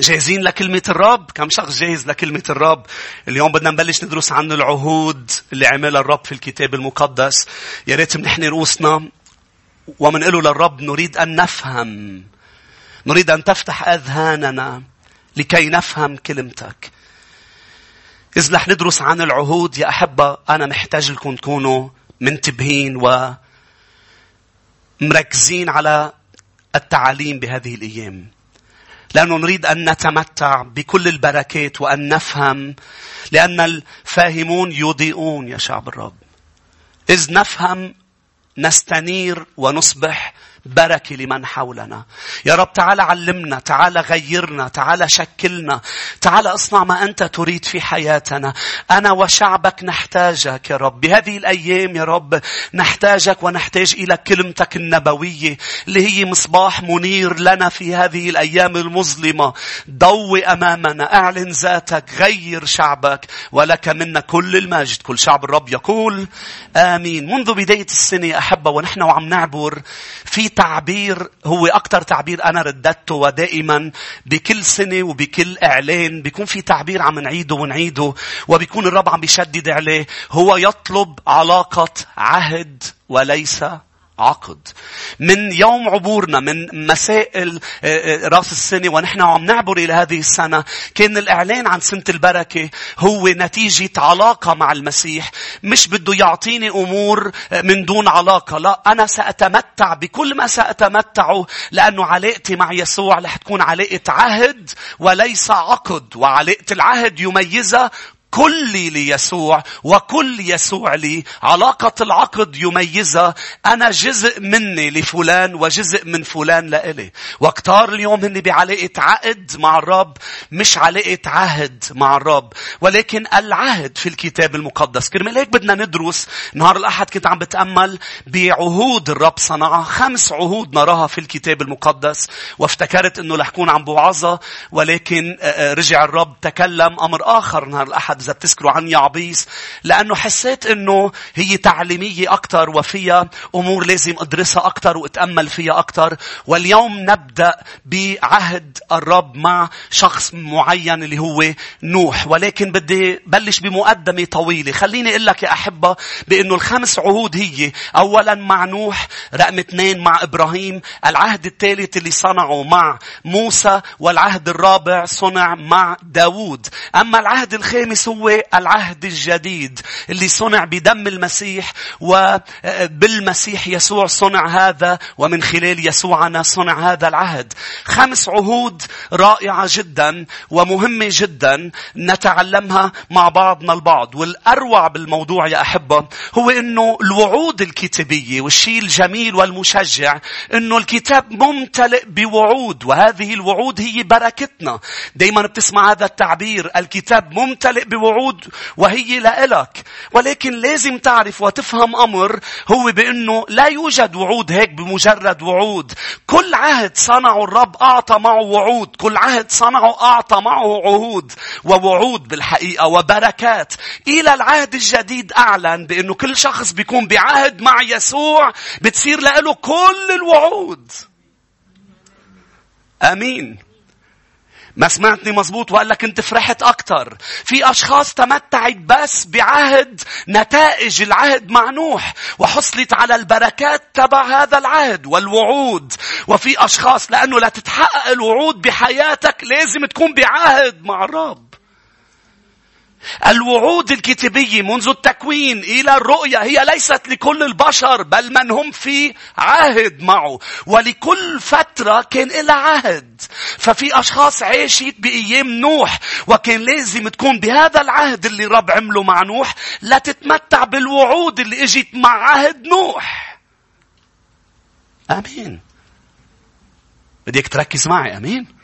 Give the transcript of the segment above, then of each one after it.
جاهزين لكلمة الرب؟ كم شخص جاهز لكلمة الرب؟ اليوم بدنا نبلش ندرس عن العهود اللي عملها الرب في الكتاب المقدس. يا ريت منحني رؤوسنا ومنقله للرب نريد أن نفهم. نريد أن تفتح أذهاننا لكي نفهم كلمتك. إذ رح ندرس عن العهود يا أحبة أنا محتاج لكم تكونوا منتبهين ومركزين على التعاليم بهذه الأيام. لأنه نريد أن نتمتع بكل البركات وأن نفهم لأن الفاهمون يضيئون يا شعب الرب. إذ نفهم نستنير ونصبح بركة لمن حولنا. يا رب تعال علمنا، تعال غيرنا، تعال شكلنا، تعال اصنع ما أنت تريد في حياتنا. أنا وشعبك نحتاجك يا رب. بهذه الأيام يا رب نحتاجك ونحتاج إلى كلمتك النبوية اللي هي مصباح منير لنا في هذه الأيام المظلمة. ضوي أمامنا، أعلن ذاتك، غير شعبك ولك منا كل المجد. كل شعب الرب يقول آمين. منذ بداية السنة أحبة ونحن وعم نعبر في تعبير هو أكثر تعبير أنا رددته ودائما بكل سنة وبكل إعلان بيكون في تعبير عم نعيده ونعيده وبيكون الرب عم بيشدد عليه هو يطلب علاقة عهد وليس عقد. من يوم عبورنا من مساء آه، آه، راس السنة ونحن عم نعبر إلى هذه السنة كان الإعلان عن سنة البركة هو نتيجة علاقة مع المسيح مش بده يعطيني أمور آه، من دون علاقة لا أنا سأتمتع بكل ما سأتمتعه لأنه علاقتي مع يسوع رح تكون علاقة عهد وليس عقد وعلاقة العهد يميزها كلي ليسوع وكل يسوع لي. علاقة العقد يميزها. أنا جزء مني لفلان وجزء من فلان لإلي. واكتار اليوم هني بعلاقة عقد مع الرب مش علاقة عهد مع الرب. ولكن العهد في الكتاب المقدس. كرمال هيك بدنا ندرس. نهار الأحد كنت عم بتأمل بعهود الرب صنعها. خمس عهود نراها في الكتاب المقدس. وافتكرت أنه رح كون عم بوعظة ولكن رجع الرب تكلم أمر آخر نهار الأحد. إذا بتذكروا عن يعبيس لأنه حسيت إنه هي تعليمية أكثر وفيها أمور لازم أدرسها أكثر وأتأمل فيها أكثر واليوم نبدأ بعهد الرب مع شخص معين اللي هو نوح. ولكن بدي بلش بمقدمة طويلة. خليني أقول لك يا أحبة بأنه الخمس عهود هي أولا مع نوح رقم اثنين مع إبراهيم العهد الثالث اللي صنعه مع موسى والعهد الرابع صنع مع داوود. أما العهد الخامس هو العهد الجديد اللي صنع بدم المسيح وبالمسيح يسوع صنع هذا ومن خلال يسوعنا صنع هذا العهد. خمس عهود رائعة جدا ومهمة جدا نتعلمها مع بعضنا البعض. والأروع بالموضوع يا أحبة هو أنه الوعود الكتابية والشيء الجميل والمشجع أنه الكتاب ممتلئ بوعود وهذه الوعود هي بركتنا. دايما بتسمع هذا التعبير الكتاب ممتلئ بوعود بوعود وهي لإلك. ولكن لازم تعرف وتفهم أمر هو بأنه لا يوجد وعود هيك بمجرد وعود. كل عهد صنعه الرب أعطى معه وعود. كل عهد صنعه أعطى معه عهود ووعود بالحقيقة وبركات. إلى العهد الجديد أعلن بأنه كل شخص بيكون بعهد مع يسوع بتصير له كل الوعود. آمين ما سمعتني مزبوط وقال لك انت فرحت أكتر. في أشخاص تمتعت بس بعهد نتائج العهد مع نوح وحصلت على البركات تبع هذا العهد والوعود. وفي أشخاص لأنه لا تتحقق الوعود بحياتك لازم تكون بعهد مع الرب. الوعود الكتابية منذ التكوين إلى الرؤية هي ليست لكل البشر بل من هم في عهد معه. ولكل فترة كان لها عهد. ففي أشخاص عاشت بأيام نوح وكان لازم تكون بهذا العهد اللي رب عمله مع نوح لا تتمتع بالوعود اللي إجت مع عهد نوح. آمين. بديك تركز معي؟ أمين.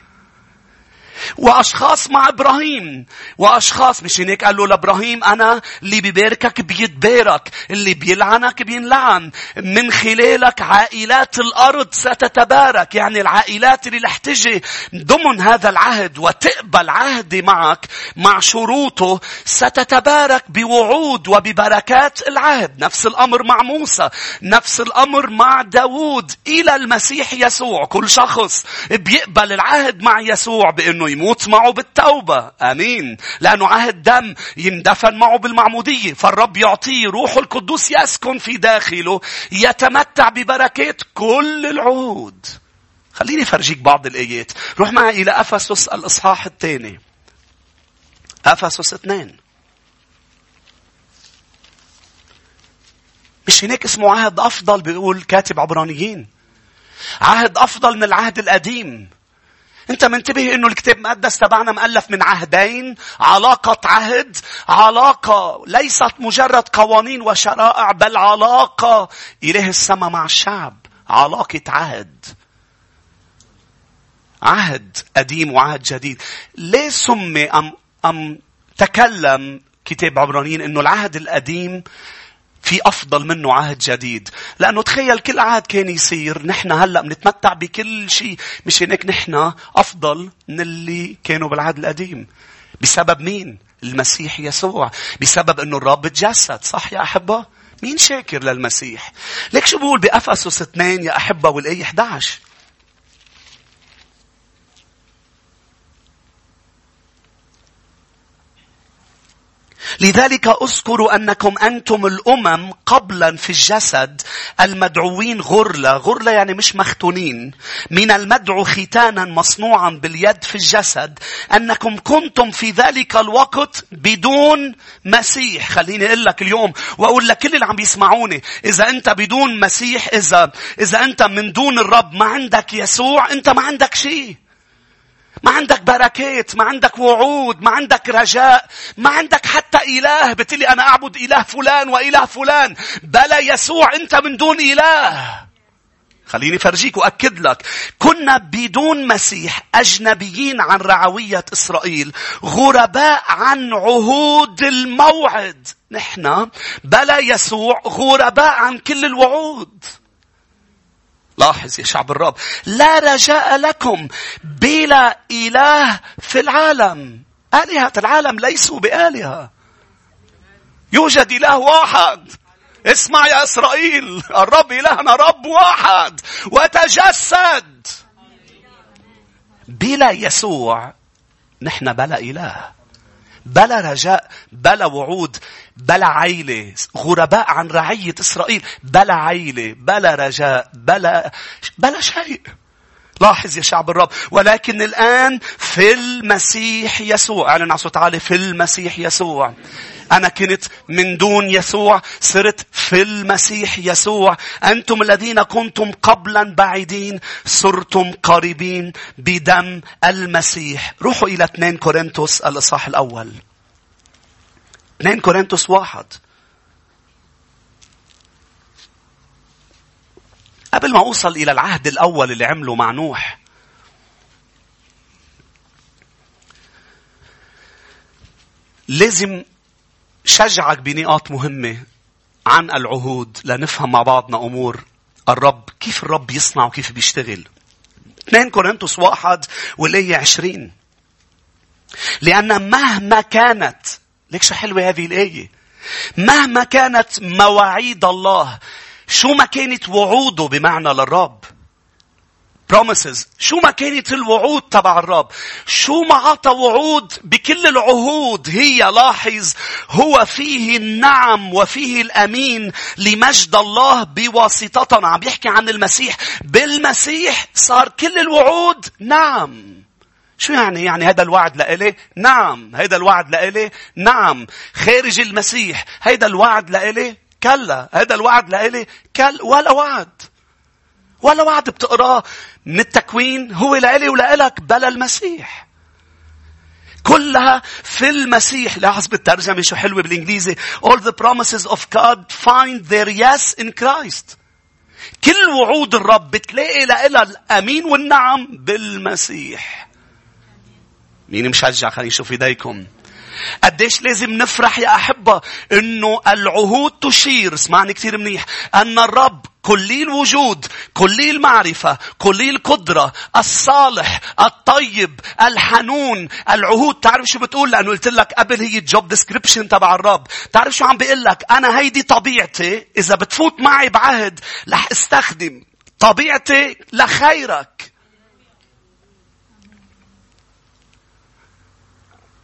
وأشخاص مع إبراهيم. وأشخاص مش هيك قال له لإبراهيم أنا اللي بباركك بيتبارك اللي بيلعنك بينلعن. من خلالك عائلات الأرض ستتبارك. يعني العائلات اللي رح تجي ضمن هذا العهد وتقبل عهدي معك مع شروطه ستتبارك بوعود وببركات العهد. نفس الأمر مع موسى نفس الأمر مع داوود. إلى المسيح يسوع كل شخص بيقبل العهد مع يسوع بأنه يموت نموت معه بالتوبة. أمين. لأنه عهد دم يندفن معه بالمعمودية. فالرب يعطيه روح القدوس يسكن في داخله يتمتع ببركات كل العهود. خليني فرجيك بعض الآيات. روح معي إلى أفسس الإصحاح الثاني. أفسس اثنين. مش هناك اسمه عهد أفضل بيقول كاتب عبرانيين. عهد أفضل من العهد القديم. انت منتبه انه الكتاب المقدس تبعنا مؤلف من عهدين. علاقة عهد علاقة ليست مجرد قوانين وشرائع بل علاقة إله السماء مع الشعب. علاقة عهد. عهد قديم وعهد جديد. ليه سمي أم, أم تكلم كتاب عبرانيين إنه العهد القديم في أفضل منه عهد جديد. لأنه تخيل كل عهد كان يصير نحن هلأ بنتمتع بكل شيء. مش هيك نحن أفضل من اللي كانوا بالعهد القديم. بسبب مين؟ المسيح يسوع. بسبب أنه الرب تجسد. صح يا أحبة؟ مين شاكر للمسيح؟ ليك شو بقول بأفسس 2 يا أحبة والآية 11 لذلك اذكروا أنكم أنتم الأمم قبلا في الجسد المدعوين غرلة. غرلة يعني مش مختونين. من المدعو ختانا مصنوعا باليد في الجسد. أنكم كنتم في ذلك الوقت بدون مسيح. خليني أقول لك اليوم وأقول لكل اللي عم يسمعوني. إذا أنت بدون مسيح إذا, إذا أنت من دون الرب ما عندك يسوع أنت ما عندك شيء. ما عندك بركات ما عندك وعود ما عندك رجاء ما عندك حتى إله. بتقلي أنا أعبد إله فلان وإله فلان. بلا يسوع أنت من دون إله. خليني فرجيك وأكد لك. كنا بدون مسيح أجنبيين عن رعوية إسرائيل غرباء عن عهود الموعد. نحن بلا يسوع غرباء عن كل الوعود. لاحظ يا شعب الرب لا رجاء لكم بلا إله في العالم. آلهة العالم ليسوا بآلهة. يوجد إله واحد. اسمع يا إسرائيل الرب إلهنا رب واحد. وتجسد. بلا يسوع نحن بلا إله. بلا رجاء بلا وعود. بلا عيلة غرباء عن رعية إسرائيل. بلا عيلة بلا رجاء بلا بلا شيء. لاحظ يا شعب الرب. ولكن الآن في المسيح يسوع أعلن عصو تعالى في المسيح يسوع. أنا كنت من دون يسوع صرت في المسيح يسوع. أنتم الذين كنتم قبلا بعيدين صرتم قريبين بدم المسيح. روحوا إلى 2 كورنثوس الإصحاح الأول. 2 كورنثوس واحد. قبل ما أوصل إلى العهد الأول اللي عمله مع نوح لازم شجعك بنقاط مهمة عن العهود لنفهم مع بعضنا أمور. الرب كيف الرب يصنع وكيف بيشتغل؟ 2 كورنثوس واحد والآية عشرين. لأن مهما كانت ليك شو حلوة هذه الآية. مهما كانت مواعيد الله شو ما كانت وعوده بمعنى للرب. Promises. شو ما كانت الوعود تبع الرب. شو ما عطى وعود بكل العهود هي لاحظ هو فيه النعم وفيه الأمين لمجد الله بواسطتنا عم يحكي عن المسيح. بالمسيح صار كل الوعود نعم. شو يعني؟ يعني هذا الوعد لإلي؟ نعم. هذا الوعد لإلي؟ نعم. خارج المسيح. هذا الوعد لإلي؟ كلا. هذا الوعد لإلي؟ كلا. ولا وعد. ولا وعد بتقراه من التكوين هو لإلي ولإلك بلا المسيح. كلها في المسيح. لاحظ بالترجمة شو حلوة بالإنجليزي. All the promises of God find their yes in Christ. كل وعود الرب بتلاقي لها الأمين والنعم بالمسيح. مين مشجع خلينا نشوف إيديكم. قديش لازم نفرح يا أحبة إنه العهود تشير. اسمعني كثير منيح. أن الرب كلي الوجود كلي المعرفة كلي القدرة الصالح الطيب الحنون العهود. تعرف شو بتقول؟ لأنه قلت لك قبل هي ال job description تبع الرب. تعرف شو عم بيقول لك؟ أنا هيدي طبيعتي. إذا بتفوت معي بعهد رح استخدم طبيعتي لخيرك.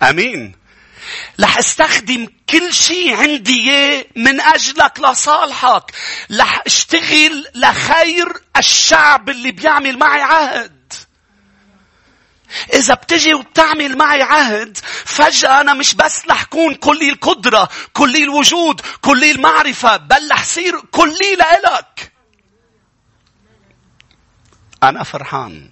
آمين. رح استخدم كل شيء عندي من أجلك لصالحك. رح اشتغل لخير الشعب اللي بيعمل معي عهد. إذا بتجي وبتعمل معي عهد فجأة أنا مش بس رح كون كلي القدرة كلي الوجود كلي المعرفة بل رح صير كلي لإلك. أنا فرحان.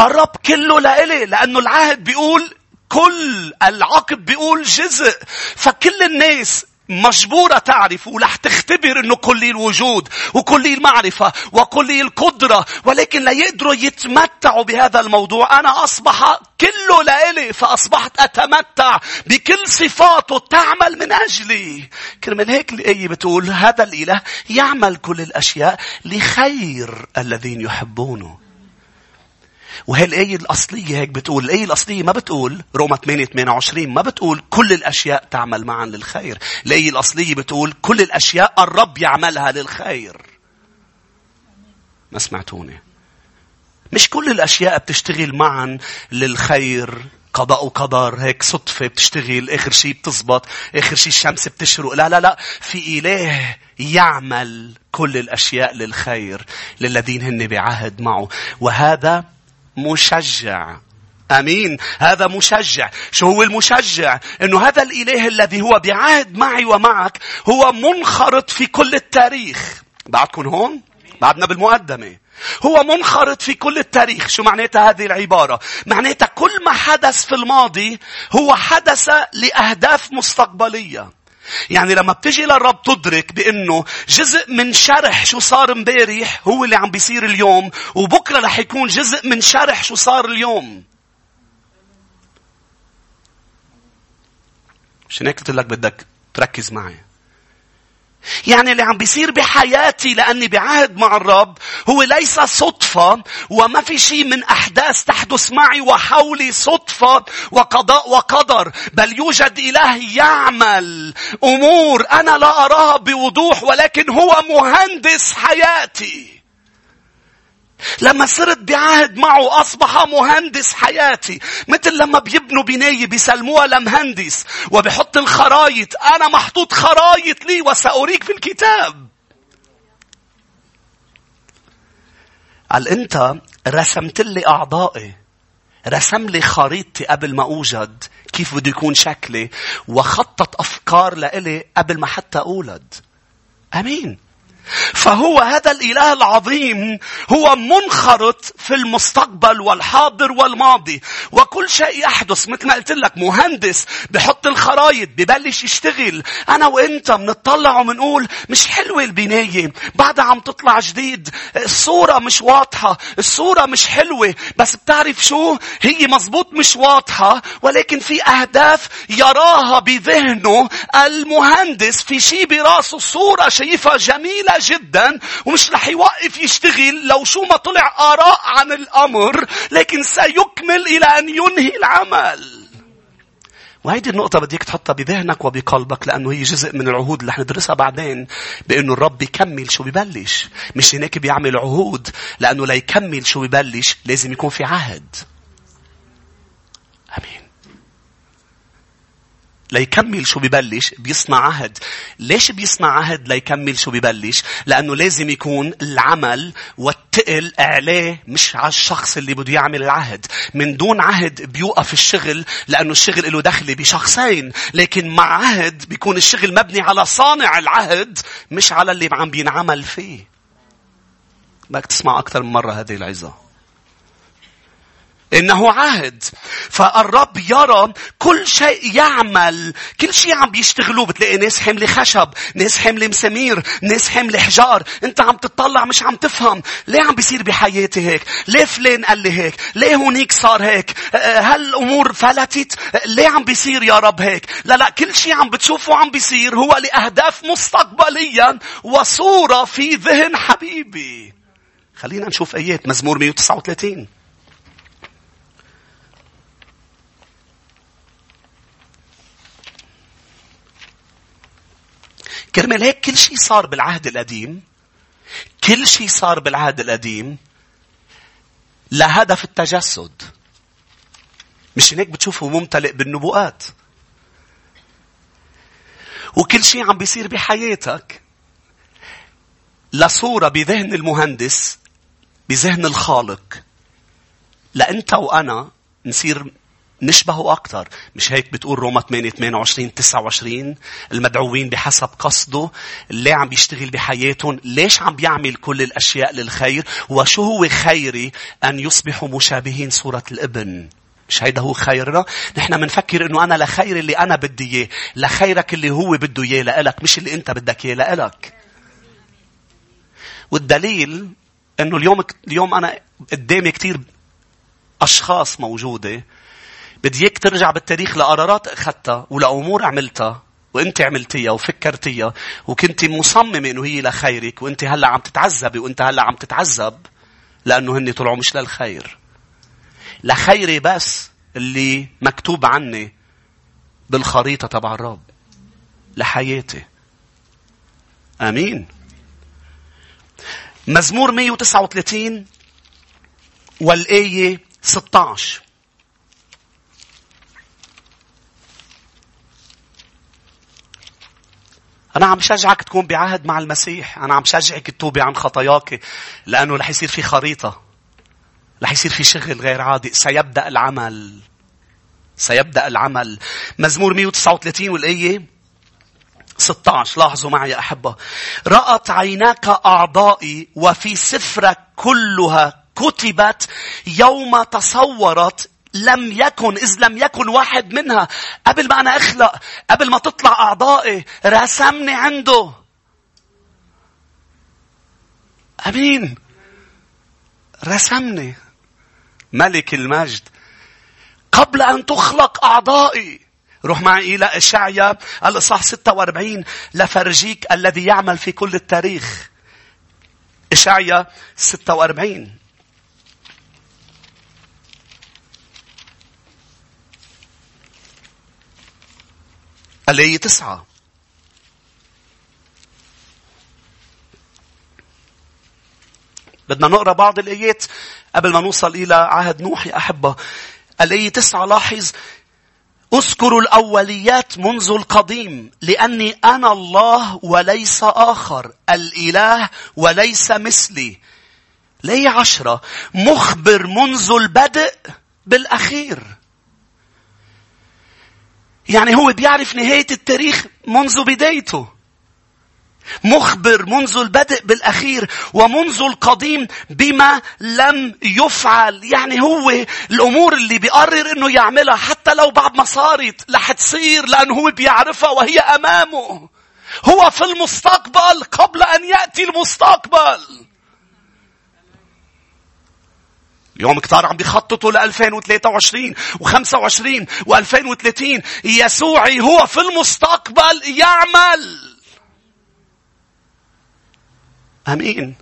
الرب كله لإلي لأنه العهد بيقول كل العقب بيقول جزء. فكل الناس مجبورة تعرف ورح تختبر إنه كلي الوجود وكلي المعرفة وكلي القدرة ولكن لا يقدروا يتمتعوا بهذا الموضوع. أنا أصبح كله لإلي فأصبحت أتمتع بكل صفاته تعمل من أجلي. كرمال هيك الآية بتقول هذا الإله يعمل كل الأشياء لخير الذين يحبونه. وهي الآية الأصلية هيك بتقول الآية الأصلية ما بتقول روما 8 28 ما بتقول كل الأشياء تعمل معا للخير. الآية الأصلية بتقول كل الأشياء الرب يعملها للخير. ما سمعتوني؟ مش كل الأشياء بتشتغل معا للخير. قضاء وقدر هيك صدفة بتشتغل آخر شيء بتزبط آخر شيء الشمس بتشرق. لا لا لا في إله يعمل كل الأشياء للخير للذين هن بعهد معه. وهذا مشجع. آمين. هذا مشجع. شو هو المشجع؟ إنه هذا الإله الذي هو بعهد معي ومعك هو منخرط في كل التاريخ. بعدكم هون؟ بعدنا بالمقدمة. هو منخرط في كل التاريخ. شو معناتها هذه العبارة؟ معناتها كل ما حدث في الماضي هو حدث لأهداف مستقبلية. يعني لما بتجي للرب تدرك بإنه جزء من شرح شو صار امبارح هو اللي عم بيصير اليوم وبكرة رح يكون جزء من شرح شو صار اليوم. عشان هيك قلت لك بدك تركز معي؟ يعني اللي عم بيصير بحياتي لأني بعهد مع الرب هو ليس صدفة وما في شيء من أحداث تحدث معي وحولي صدفة وقضاء وقدر بل يوجد إله يعمل أمور أنا لا أراها بوضوح ولكن هو مهندس حياتي. لما صرت بعهد معه أصبح مهندس حياتي. مثل لما بيبنوا بناية بيسلموها لمهندس وبحط الخرايط. أنا محطوط خرايط لي وسأريك في الكتاب. قال أنت رسمت لي أعضائي. رسم لي خريطتي قبل ما أوجد. كيف بده يكون شكلي. وخطط أفكار لإلي قبل ما حتى أولد. أمين. فهو هذا الإله العظيم هو منخرط في المستقبل والحاضر والماضي. وكل شيء يحدث مثل ما قلت لك مهندس بحط الخرايط ببلش يشتغل. أنا وإنت بنطلع وبنقول مش حلوة البناية. بعدها عم تطلع جديد الصورة مش واضحة الصورة مش حلوة. بس بتعرف شو؟ هي مزبوط مش واضحة ولكن في أهداف يراها بذهنه المهندس في شيء براسه صورة شايفها جميله جدا ومش رح يوقف يشتغل لو شو ما طلع آراء عن الأمر لكن سيكمل إلى أن ينهي العمل. وهيدي النقطة بديك تحطها بذهنك وبقلبك لأنه هي جزء من العهود اللي حندرسها بعدين بأنه الرب بيكمل شو ببلش. مش هناك بيعمل عهود لأنه ليكمل شو ببلش لازم يكون في عهد. أمين. ليكمل شو ببلش بيصنع عهد. ليش بيصنع عهد ليكمل شو ببلش؟ لأنه لازم يكون العمل والتقل عليه مش على الشخص اللي بده يعمل العهد. من دون عهد بيوقف الشغل لأنه الشغل له دخل بشخصين. لكن مع عهد بيكون الشغل مبني على صانع العهد مش على اللي عم بينعمل فيه. بدك تسمع أكثر من مرة هذه العظة. إنه عهد. فالرب يرى كل شيء يعمل. كل شيء عم بيشتغلوه. بتلاقي ناس حملة خشب. ناس حملة مسامير. ناس حملة حجار. أنت عم تطلع مش عم تفهم. ليه عم بيصير بحياتي هيك؟ ليه فلان قال لي هيك؟ ليه هونيك صار هيك؟ هل الأمور فلتت؟ ليه عم بيصير يا رب هيك؟ لا لا كل شيء عم بتشوفه عم بيصير هو لأهداف مستقبليا وصورة في ذهن حبيبي. خلينا نشوف آيات مزمور 139. كرمال هيك كل شيء صار بالعهد القديم كل شيء صار بالعهد القديم لهدف التجسد. مش هيك بتشوفه ممتلئ بالنبوءات. وكل شيء عم بيصير بحياتك لصورة بذهن المهندس بذهن الخالق. لأنت وأنا نصير نشبهه أكثر. مش هيك بتقول روما 8 28 29 المدعوين بحسب قصده. اللي عم بيشتغل بحياتهم. ليش عم بيعمل كل الأشياء للخير؟ وشو هو خيري أن يصبحوا مشابهين صورة الابن؟ مش هيدا هو خيرنا نحن منفكر إنه أنا لخير اللي أنا بدي إياه. لخيرك اللي هو بده إياه لإلك مش اللي أنت بدك إياه لإلك. والدليل إنه اليوم اليوم أنا قدامي كثير أشخاص موجودة بدي إياك ترجع بالتاريخ لقرارات أخذتها ولأمور عملتها وأنت عملتيها وفكرتيها وكنت مصممة إنه هي لخيرك وأنت هلأ عم تتعذبي وأنت هلأ عم تتعذب لأنه هن طلعوا مش للخير. لخيري بس اللي مكتوب عني بالخريطة تبع الرب لحياتي. آمين. مزمور 139 والآية 16 أنا عم شجعك تكون بعهد مع المسيح. أنا عم شجعك تتوبي عن خطاياك. لأنه رح يصير في خريطة. رح يصير في شغل غير عادي. سيبدأ العمل. سيبدأ العمل. مزمور 139 والآية 16 لاحظوا معي يا أحبة رأت عيناك أعضائي وفي سفرك كلها كتبت يوم تصورت لم يكن إذ لم يكن واحد منها. قبل ما أنا أخلق قبل ما تطلع أعضائي رسمني عنده. أمين. رسمني. ملك المجد. قبل أن تخلق أعضائي. روح معي إلى إشعيا الإصحاح 46 لفرجيك الذي يعمل في كل التاريخ. إشعيا 46 الآية تسعة. بدنا نقرأ بعض الآيات قبل ما نوصل إلى عهد نوح يا أحبة. الآية تسعة لاحظ أذكروا الأوليات منذ القديم لأني أنا الله وليس آخر الإله وليس مثلي. ليه عشرة مخبر منذ البدء بالأخير. يعني هو بيعرف نهاية التاريخ منذ بدايته. مخبر منذ البدء بالأخير ومنذ القديم بما لم يفعل. يعني هو الأمور اللي بيقرر أنه يعملها حتى لو بعد ما صارت رح تصير لأنه هو بيعرفها وهي أمامه. هو في المستقبل قبل أن يأتي المستقبل. اليوم كتار عم بيخططوا ل 2023 و25 و2030 يسوعي هو في المستقبل يعمل. آمين.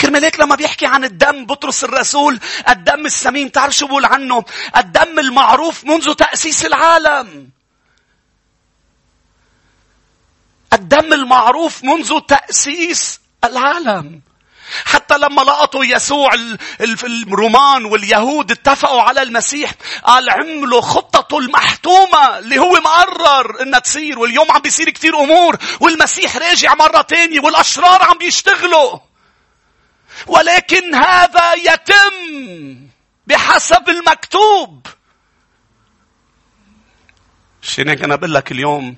كرمال هيك لما بيحكي عن الدم بطرس الرسول الدم السمين تعرف شو بقول عنه؟ الدم المعروف منذ تأسيس العالم. الدم المعروف منذ تأسيس العالم. حتى لما لقطوا يسوع الرومان واليهود اتفقوا على المسيح قال عملوا خطته المحتومة اللي هو مقرر إنها تصير واليوم عم بيصير كثير أمور والمسيح راجع مرة تانية والأشرار عم بيشتغلوا. ولكن هذا يتم بحسب المكتوب. عشان هيك أنا بقول لك اليوم؟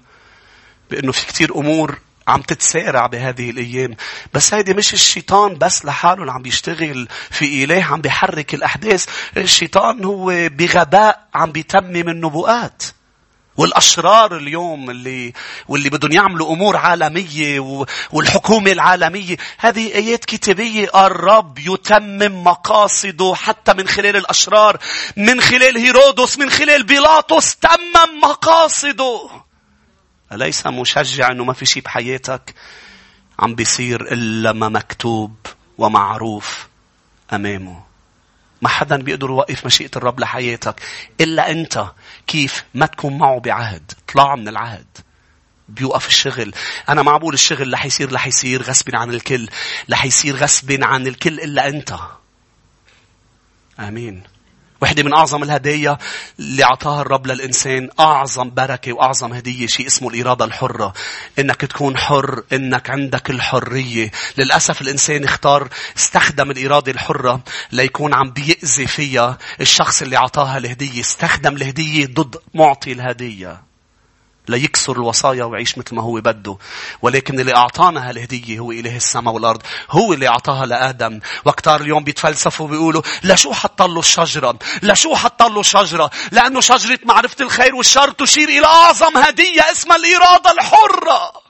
بأنه في كثير أمور عم تتسارع بهذه الأيام. بس هيدي مش الشيطان بس لحاله عم بيشتغل في اله عم بيحرك الأحداث. الشيطان هو بغباء عم بيتمم النبوءات. والأشرار اليوم اللي واللي بدهم يعملوا أمور عالمية والحكومة العالمية. هذه آيات كتابية. الرب يتمم مقاصده حتى من خلال الأشرار. من خلال هيرودس من خلال بيلاطس تمم مقاصده. أليس مشجع أنه ما في شيء بحياتك عم بيصير إلا ما مكتوب ومعروف أمامه. ما حدا بيقدر يوقف مشيئة الرب لحياتك إلا أنت كيف ما تكون معه بعهد. طلع من العهد. بيوقف الشغل. أنا ما بقول الشغل رح يصير رح يصير غصب عن الكل. رح يصير غصب عن الكل إلا أنت. آمين. واحدة من أعظم الهدايا اللي أعطاها الرب للإنسان أعظم بركة وأعظم هدية شيء اسمه الإرادة الحرة. إنك تكون حر، إنك عندك الحرية. للأسف الإنسان اختار استخدم الإرادة الحرة ليكون عم بيأذي فيها الشخص اللي أعطاها الهدية. استخدم الهدية ضد معطي الهدية. ليكسر الوصايا ويعيش مثل ما هو بده. ولكن اللي أعطانا هالهدية هو إله السماء والأرض. هو اللي أعطاها لآدم. وكتار اليوم بيتفلسفوا وبيقولوا لشو حط له الشجرة؟ لشو حط له الشجرة لأنه شجرة معرفة الخير والشر تشير إلى أعظم هدية اسمها الإرادة الحرة.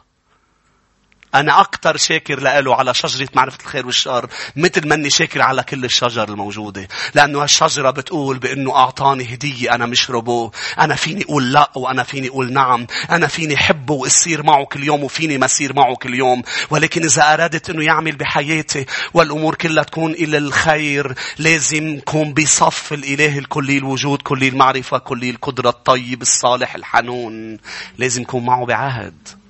أنا أكثر شاكر له على شجرة معرفة الخير والشر مثل مني شاكر على كل الشجر الموجودة. لأنه هالشجرة بتقول بأنه أعطاني هدية أنا مش روبو. أنا فيني أقول لا وأنا فيني أقول نعم. أنا فيني حبه وأصير معه كل يوم وفيني ما أصير معه كل يوم. ولكن إذا أرادت أنه يعمل بحياتي والأمور كلها تكون إلى الخير لازم كون بصف الإله الكلي الوجود كلي المعرفة كلي القدرة الطيب الصالح الحنون. لازم يكون معه بعهد.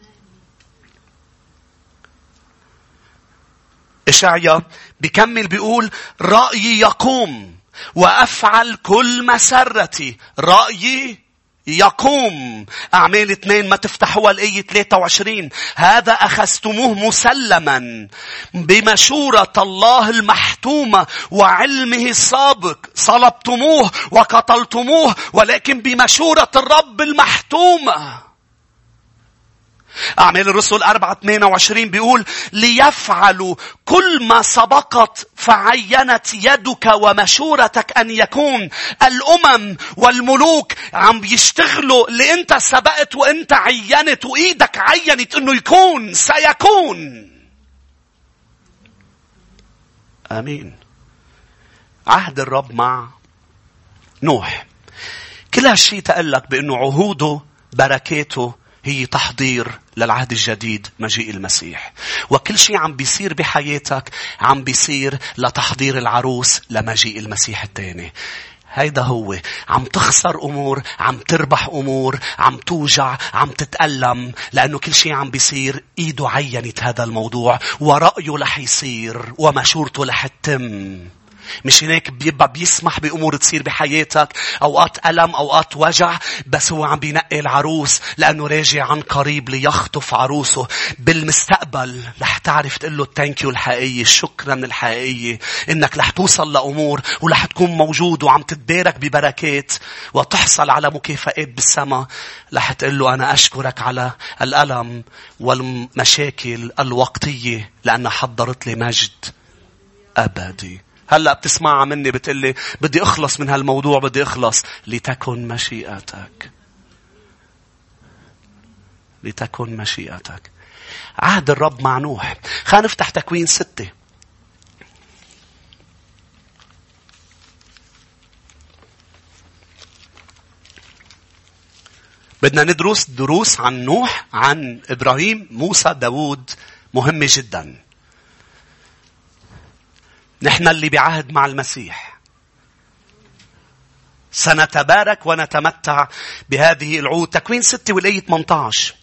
إشعيا بيكمل بيقول رأيي يقوم وأفعل كل مسرتي. رأيي يقوم. أعمال اثنين ما تفتحوها الآية 23 هذا أخذتموه مسلما بمشورة الله المحتومة وعلمه السابق. صلبتموه وقتلتموه ولكن بمشورة الرب المحتومة. أعمال الرسل 4 28 بيقول ليفعلوا كل ما سبقت فعينت يدك ومشورتك أن يكون الأمم والملوك عم بيشتغلوا اللي أنت سبقت وأنت عينت وإيدك عينت أنه يكون سيكون. آمين. عهد الرب مع نوح. كل هالشيء تقلك بأنه عهوده بركاته هي تحضير للعهد الجديد مجيء المسيح. وكل شيء عم بيصير بحياتك عم بيصير لتحضير العروس لمجيء المسيح الثاني. هيدا هو عم تخسر أمور عم تربح أمور عم توجع عم تتألم لأنه كل شيء عم بيصير إيده عينت هذا الموضوع ورأيه رح يصير ومشورته رح تتم مش هيك بيبقى بيسمح بأمور تصير بحياتك. أوقات ألم أوقات وجع بس هو عم بينقي العروس لأنه راجع عن قريب ليخطف عروسه. بالمستقبل رح تعرف تقول له التانكيو الحقيقية الشكرا الحقيقية. إنك رح توصل لأمور ورح تكون موجود وعم تتبارك ببركات وتحصل على مكافآت بالسماء. رح تقول له أنا أشكرك على الألم والمشاكل الوقتية لأنها حضرت لي مجد أبدي. هلا بتسمعها مني بتقلي بدي أخلص من هالموضوع بدي أخلص. لتكن مشيئتك. لتكن مشيئتك. عهد الرب مع نوح. خلينا نفتح تكوين ستة. بدنا ندرس دروس عن نوح عن إبراهيم موسى داود مهمة جدا. نحن اللي بعهد مع المسيح. سنتبارك ونتمتع بهذه العهود. تكوين ستة والآية 18.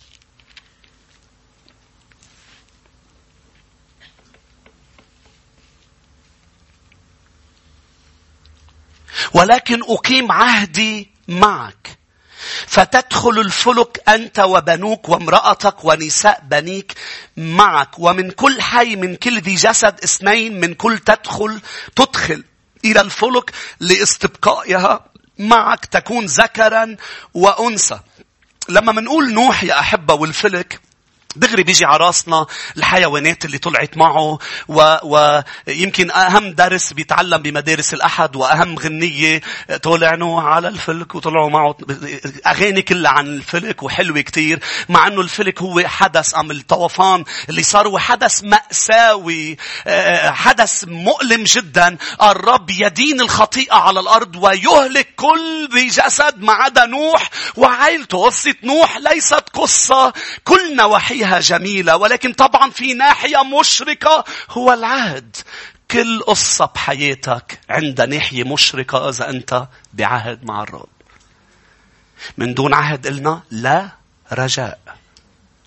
ولكن أقيم عهدي معك فتدخل الفلك أنت وبنوك وامرأتك ونساء بنيك معك ومن كل حي من كل ذي جسد اثنين من كل تدخل تدخل إلى الفلك لاستبقائها معك تكون ذكرا وأنثى. لما منقول نوح يا أحبة والفلك دغري بيجي على راسنا الحيوانات اللي طلعت معه ويمكن و... أهم درس بيتعلم بمدارس الأحد وأهم غنية طلع نوح على الفلك وطلعوا معه. أغاني كلها عن الفلك وحلوة كتير مع أنه الفلك هو حدث أم الطوفان اللي صار هو حدث مأساوي حدث مؤلم جدا. الرب يدين الخطيئة على الأرض ويهلك كل ذي جسد ما عدا نوح وعائلته قصة نوح ليست قصة كل نواحي فيها جميلة ولكن طبعا في ناحية مشرقة هو العهد. كل قصة بحياتك عندها ناحية مشرقة إذا أنت بعهد مع الرب. من دون عهد قلنا لا رجاء.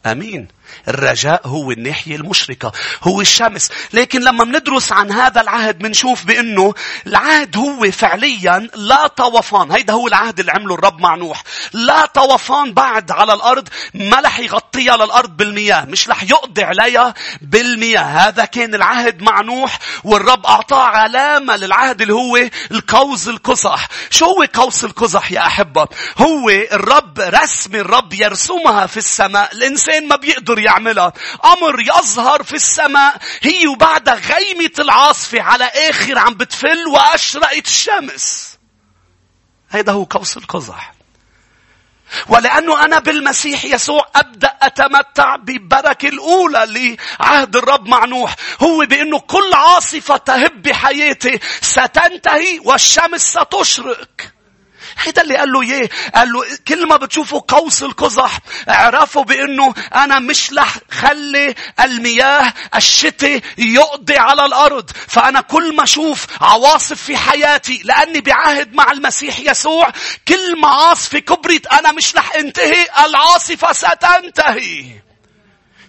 أمين. الرجاء هو الناحية المشركة هو الشمس. لكن لما بندرس عن هذا العهد بنشوف بأنه العهد هو فعليا لا طوفان. هيدا هو العهد اللي عمله الرب مع نوح. لا طوفان بعد على الأرض ما رح يغطيها للأرض بالمياه مش رح يقضي عليها بالمياه. هذا كان العهد مع نوح والرب أعطاه علامة للعهد اللي هو القوس القزح. شو هو قوس القزح يا أحبة؟ هو الرب رسم الرب يرسمها في السماء. الإنسان ما بيقدر يعملها. أمر يظهر في السماء. هي وبعدها غيمة العاصفة على آخر عم بتفل وأشرقت الشمس. هيدا هو قوس القزح. ولأنه أنا بالمسيح يسوع أبدأ أتمتع بالبركة الأولى لعهد الرب مع نوح. هو بأنه كل عاصفة تهب بحياتي ستنتهي والشمس ستشرق. هيدا اللي قال له اياه قال له كل ما بتشوفوا قوس القزح اعرفوا بإنه أنا مش رح خلي المياه الشتي يقضي على الأرض. فأنا كل ما أشوف عواصف في حياتي لأني بعهد مع المسيح يسوع كل ما عاصفه كبرت أنا مش رح انتهي العاصفة ستنتهي.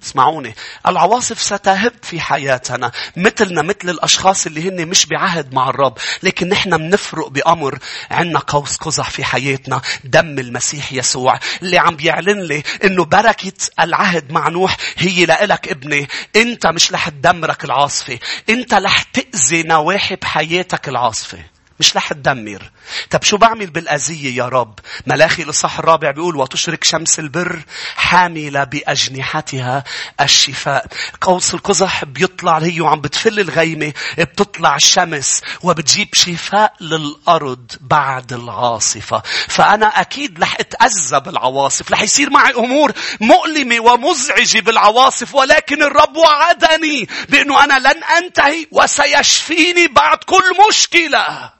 اسمعوني العواصف ستهب في حياتنا. مثلنا مثل الأشخاص اللي هن مش بعهد مع الرب لكن نحن بنفرق بأمر. عنا قوس قزح في حياتنا. دم المسيح يسوع. اللي عم بيعلن لي إنه بركة العهد مع نوح هي لإلك ابني. إنت مش رح تدمرك العاصفة. إنت رح تأذي نواحي بحياتك العاصفة. مش رح تدمر. طب شو بعمل بالأذية يا رب؟ ملاخي الإصحاح الرابع بيقول وتشرق شمس البر حاملة بأجنحتها الشفاء. قوس القزح بيطلع هي وعم بتفل الغيمة بتطلع الشمس وبتجيب شفاء للأرض بعد العاصفة. فأنا أكيد رح أتأذى بالعواصف. رح يصير معي أمور مؤلمة ومزعجة بالعواصف ولكن الرب وعدني بأنه أنا لن أنتهي وسيشفيني بعد كل مشكلة.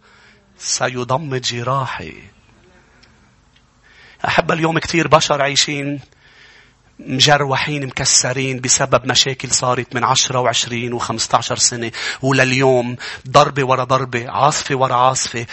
سيضم جراحي. أحب اليوم كثير بشر عايشين مجروحين مكسرين بسبب مشاكل صارت من عشرة وعشرين وخمسة عشر سنة ولليوم ضربة ورا ضربة عاصفة ورا عاصفة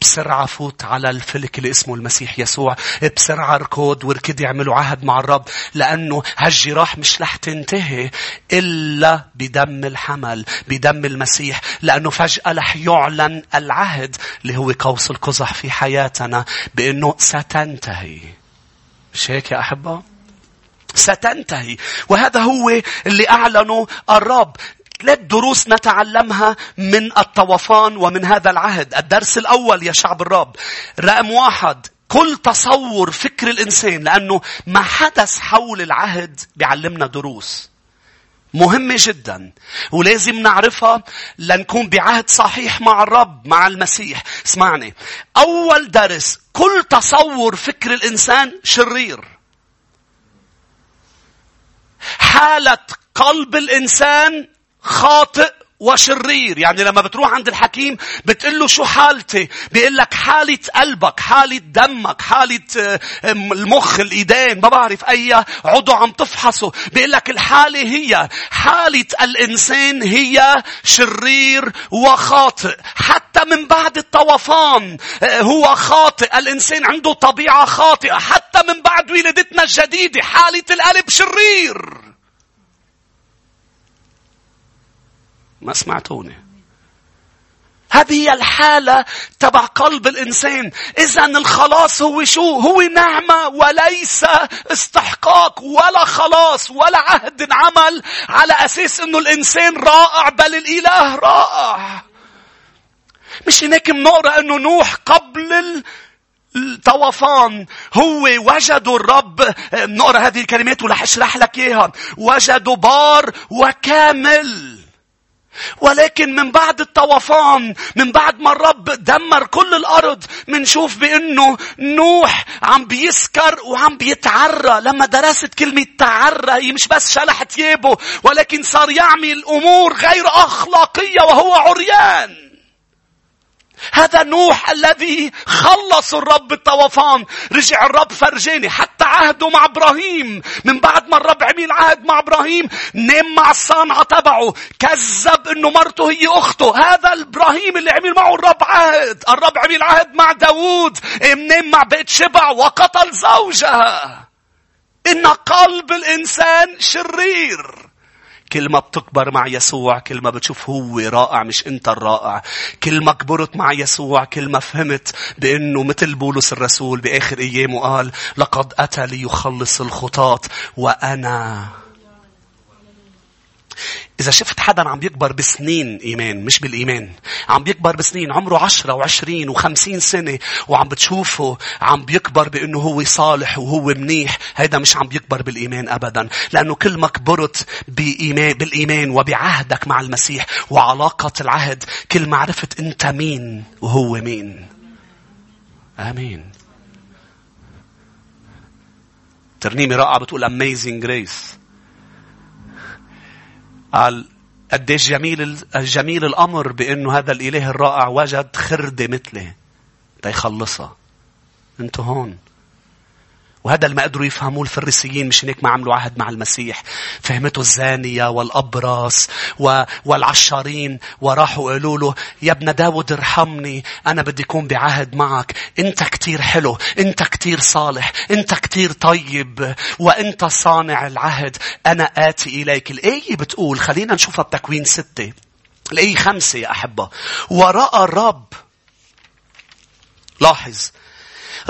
بسرعة فوت على الفلك اللي اسمه المسيح يسوع بسرعة ركض وركض يعملوا عهد مع الرب لأنه هالجراح مش رح تنتهي إلا بدم الحمل بدم المسيح لأنه فجأة رح يعلن العهد اللي هو قوس القزح في حياتنا بأنه ستنتهي مش هيك يا أحبة؟ ستنتهي. وهذا هو اللي أعلنه الرب. ثلاث دروس نتعلمها من الطوفان ومن هذا العهد. الدرس الأول يا شعب الرب. رقم واحد. كل تصور فكر الإنسان لأنه ما حدث حول العهد بيعلمنا دروس. مهمة جدا. ولازم نعرفها لنكون بعهد صحيح مع الرب مع المسيح. اسمعني. أول درس. كل تصور فكر الإنسان شرير. حالة قلب الإنسان خاطئ. وشرير. يعني لما بتروح عند الحكيم بتقول له شو حالتي؟ بيقول لك حالة قلبك حالة دمك حالة آه، المخ الإيدين ما بعرف أي عضو عم تفحصه. بيقول لك الحالة هي حالة الإنسان هي شرير وخاطئ. حتى من بعد الطوفان آه، هو خاطئ. الإنسان عنده طبيعة خاطئة. حتى من بعد ولادتنا الجديدة حالة القلب شرير. ما سمعتوني هذه هي الحالة تبع قلب الإنسان. إذا الخلاص هو شو؟ هو نعمة وليس استحقاق ولا خلاص ولا عهد عمل على أساس إنه الإنسان رائع بل الإله رائع. مش هناك بنقرأ إنه نوح قبل الطوفان هو وجدوا الرب نقرأ هذه الكلمات ورح أشرح لك إياها وجدوا بار وكامل ولكن من بعد الطوفان من بعد ما الرب دمر كل الأرض منشوف بأنه نوح عم بيسكر وعم بيتعرى. لما درست كلمة تعرى هي مش بس شلح ثيابه ولكن صار يعمل أمور غير أخلاقية وهو عريان. هذا نوح الذي خلص الرب الطوفان. رجع الرب فرجاني حتى عهده مع إبراهيم. من بعد ما الرب عمل عهد مع إبراهيم نام مع الصانعة تبعه. كذب إنه مرته هي أخته. هذا إبراهيم اللي عمل معه الرب عهد. الرب عمل عهد مع داوود. نام مع بيت شبع وقتل زوجها. إن قلب الإنسان شرير. كل ما بتكبر مع يسوع كل ما بتشوف هو رائع مش انت الرائع. كل ما كبرت مع يسوع كل ما فهمت بإنه مثل بولس الرسول بآخر أيامه قال لقد أتى ليخلص الخطاة وأنا إذا شفت حدا عم يكبر بسنين إيمان مش بالإيمان. عم بيكبر بسنين عمره عشرة وعشرين وخمسين سنة وعم بتشوفه عم بيكبر بأنه هو صالح وهو منيح هيدا مش عم بيكبر بالإيمان أبدا. لأنه كل ما كبرت بإيمان بالإيمان وبعهدك مع المسيح وعلاقة العهد كل ما عرفت أنت مين وهو مين. آمين. ترنيمة رائعة بتقول Amazing Grace. قديش جميل الجميل الأمر بأنه هذا الإله الرائع وجد خردة مثله. تيخلصها أنتوا هون. وهذا اللي ما قدروا يفهموه الفريسيين مش هيك ما عملوا عهد مع المسيح. فهمته الزانية والأبرص والعشارين وراحوا قالوا له يا ابن داود ارحمني أنا بدي أكون بعهد معك. أنت كتير حلو أنت كتير صالح أنت كتير طيب وأنت صانع العهد. أنا آتي إليك. الآية بتقول خلينا نشوفها بتكوين ستة. الآية خمسة يا أحبة. ورأى الرب لاحظ.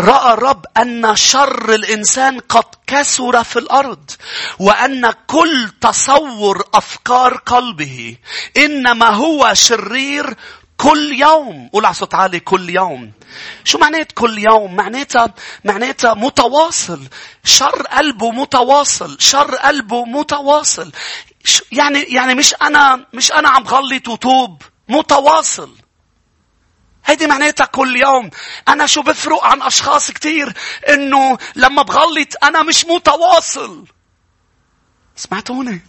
رأى الرب أن شر الإنسان قد كسر في الأرض وأن كل تصور أفكار قلبه إنما هو شرير كل يوم. قول على صوت عالي كل يوم. شو معنات كل يوم؟ معناتها معناتها متواصل. شر قلبه متواصل. شر قلبه متواصل. يعني يعني مش أنا مش أنا عم غلط وتوب متواصل. هيدي معناتها كل يوم. أنا شو بفرق عن أشخاص كتير إنه لما بغلط أنا مش متواصل. سمعتوني؟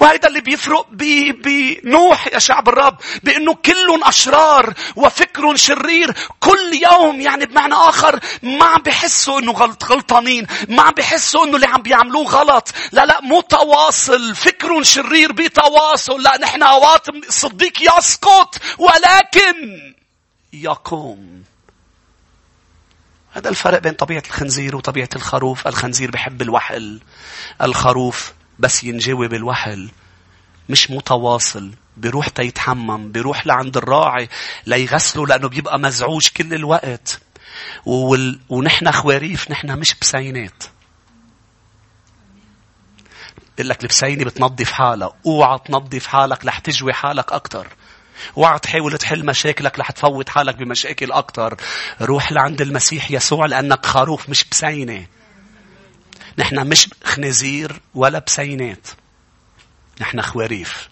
وهيدا اللي بيفرق بنوح يا شعب الرب بإنه كلهم أشرار وفكر شرير كل يوم يعني بمعنى آخر ما عم بحسوا إنه غلط غلطانين ما عم بحسوا إنه اللي عم بيعملوه غلط لا لا متواصل فكر شرير بتواصل لا نحن اوقات الصديق يسقط ولكن يقوم هذا الفرق بين طبيعة الخنزير وطبيعة الخروف. الخنزير بحب الوحل. الخروف بس ينجوي بالوحل. مش متواصل. بيروح تيتحمم. بيروح لعند الراعي ليغسله لأنه بيبقى مزعوج كل الوقت. وال... ونحن خواريف نحن مش بسينات. بقول لك البسينة بتنظف حالها. أوعى تنظف حالك لح تجوي حالك أكتر. اوعى تحاول تحل مشاكلك رح تفوت حالك بمشاكل أكتر. روح لعند المسيح يسوع لأنك خروف مش بسينة. نحن مش خنازير ولا بسينات. نحن خواريف.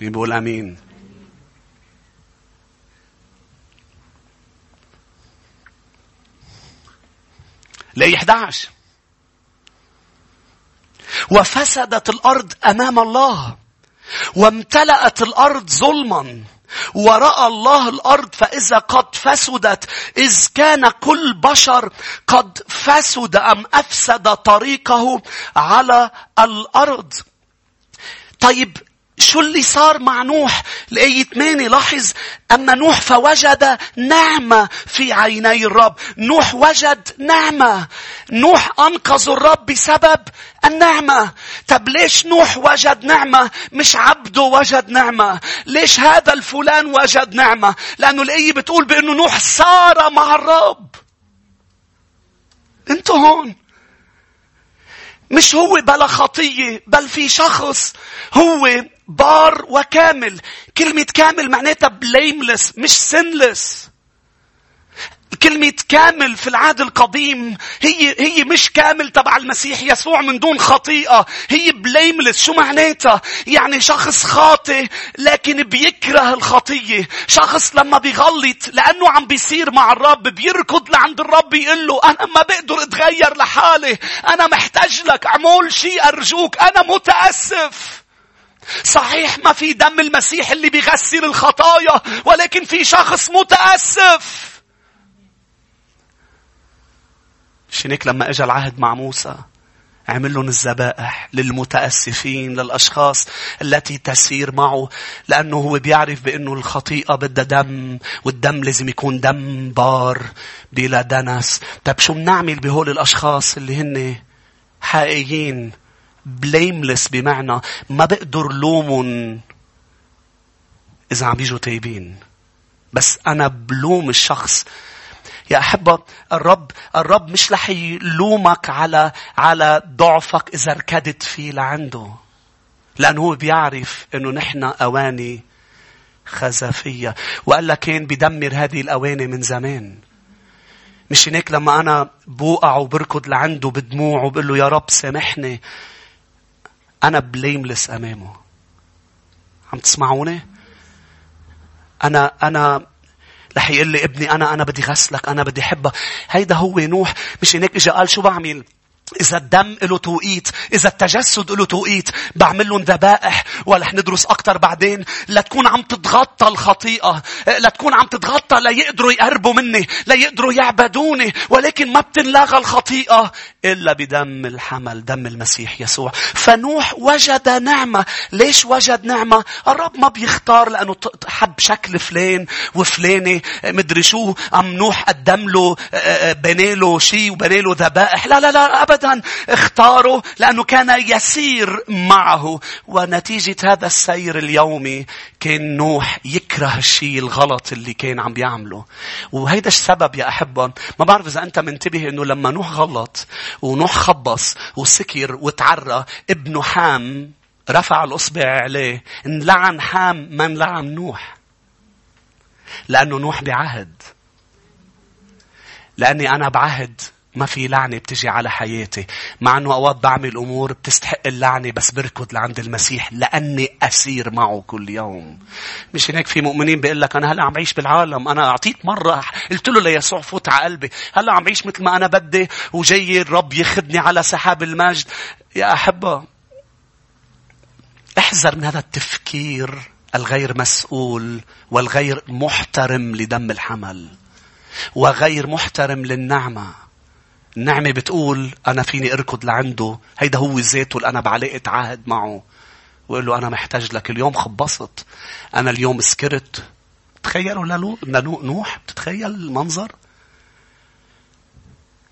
بيقول أمين. لا 11 وفسدت الأرض أمام الله وامتلأت الأرض ظلما ورأى الله الأرض فإذا قد فسدت إذ كان كل بشر قد فسد أم أفسد طريقه على الأرض. طيب شو اللي صار مع نوح؟ الآية 8 لاحظ أما نوح فوجد نعمة في عيني الرب. نوح وجد نعمة. نوح أنقذ الرب بسبب النعمة. طب ليش نوح وجد نعمة؟ مش عبده وجد نعمة. ليش هذا الفلان وجد نعمة؟ لأنه الآية بتقول بأنه نوح صار مع الرب. أنتوا هون. مش هو بلا خطية بل في شخص هو بار وكامل. كلمة كامل معناتها blameless مش sinless كلمة كامل في العهد القديم هي هي مش كامل تبع المسيح يسوع من دون خطيئة. هي blameless شو معناتها؟ يعني شخص خاطئ لكن بيكره الخطية شخص لما بيغلط لأنه عم بيصير مع الرب بيركض لعند الرب يقول له أنا ما بقدر أتغير لحالي. أنا محتاج لك. أعمل شيء أرجوك. أنا متأسف. صحيح ما في دم المسيح اللي بيغسل الخطايا ولكن في شخص متأسف. هيك لما اجى العهد مع موسى عمل لهم الذبائح للمتأسفين للأشخاص التي تسير معه لأنه هو بيعرف بأنه الخطيئة بدها دم والدم لازم يكون دم بار بلا دنس. طيب شو بنعمل بهول الأشخاص اللي هن حقيقيين؟ blameless بمعنى ما بقدر لومهم إذا عم بيجوا تايبين. بس أنا بلوم الشخص يا أحبة الرب الرب مش رح يلومك على على ضعفك إذا ركضت فيه لعنده. لأنه هو بيعرف إنه نحن أواني خزفية. وقال كان بدمر هذه الأواني من زمان. مش هيك لما أنا بوقع وبركض لعنده بدموع وبقول له يا رب سامحني. أنا بليملس أمامه. عم تسمعوني؟ أنا أنا رح يقول لي ابني أنا أنا بدي غسلك أنا بدي حبك هيدا هو نوح مش هيك إجا قال شو بعمل إذا الدم له توقيت إذا التجسد له توقيت بعمل لهم ذبائح. ورح ندرس أكثر بعدين. لتكون عم تتغطى الخطيئة. لتكون عم تتغطى ليقدروا يقربوا مني ليقدروا يعبدوني. ولكن ما بتنلغى الخطيئة إلا بدم الحمل دم المسيح يسوع. فنوح وجد نعمة. ليش وجد نعمة؟ الرب ما بيختار لأنه حب شكل فلان وفلانة. مدري شو؟ أم نوح قدم له بناله شيء وبناله ذبائح. لا لا لا أبدا. أبدا اختاره لأنه كان يسير معه. ونتيجة هذا السير اليومي كان نوح يكره الشيء الغلط اللي كان عم بيعمله. وهيدا السبب يا أحبا ما بعرف إذا أنت منتبه إنه لما نوح غلط ونوح خبص وسكر وتعرى ابنه حام رفع الأصبع عليه. انلعن حام من لعن نوح؟ لأنه نوح بعهد. لأني أنا بعهد. ما في لعنة بتجي على حياتي. مع أنه أوقات بعمل أمور بتستحق اللعنة بس بركض لعند المسيح لأني أسير معه كل يوم. مش هناك في مؤمنين بيقول لك أنا هلأ عم بعيش بالعالم. أنا أعطيت مرة قلت له ليسوع فوت على قلبي. هلأ عم بعيش مثل ما أنا بدي وجاي الرب يخدني على سحاب المجد. يا أحبة احذر من هذا التفكير الغير مسؤول والغير محترم لدم الحمل وغير محترم للنعمة النعمة بتقول أنا فيني أركض لعنده. هيدا هو ذاته اللي أنا بعلاقة عهد معه. وقول له أنا محتاج لك. اليوم خبصت. أنا اليوم سكرت. تخيلوا لنو... نوح بتتخيل المنظر؟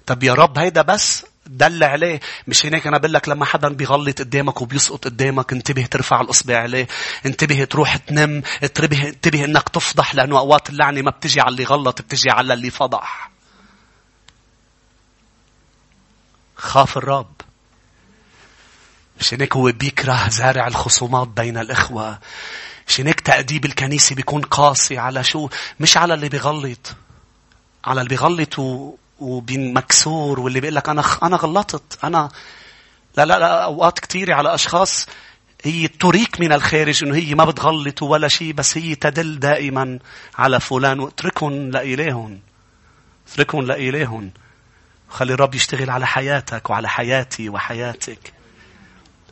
طب يا رب هيدا بس دل عليه مش هناك أنا بقول لك لما حدا بيغلط قدامك وبيسقط قدامك انتبه ترفع الأصبع عليه انتبه تروح تنم انتبه انتبه إنك تفضح لأنه أوقات اللعنة ما بتجي على اللي غلط بتجي على اللي فضح خاف الرب. مش هيك هو بيكره زارع الخصومات بين الإخوة. مش هيك تأديب الكنيسة بيكون قاسي على شو؟ مش على اللي بيغلط. على اللي بيغلط و... وبينمكسور واللي بيقول لك أنا أنا غلطت. أنا لا لا لا أوقات كثيرة على أشخاص هي تريك من الخارج إنه هي ما بتغلط ولا شيء بس هي تدل دائما على فلان واتركهم لإلههم. اتركهم لإلههم. خلي الرب يشتغل على حياتك وعلى حياتي وحياتك.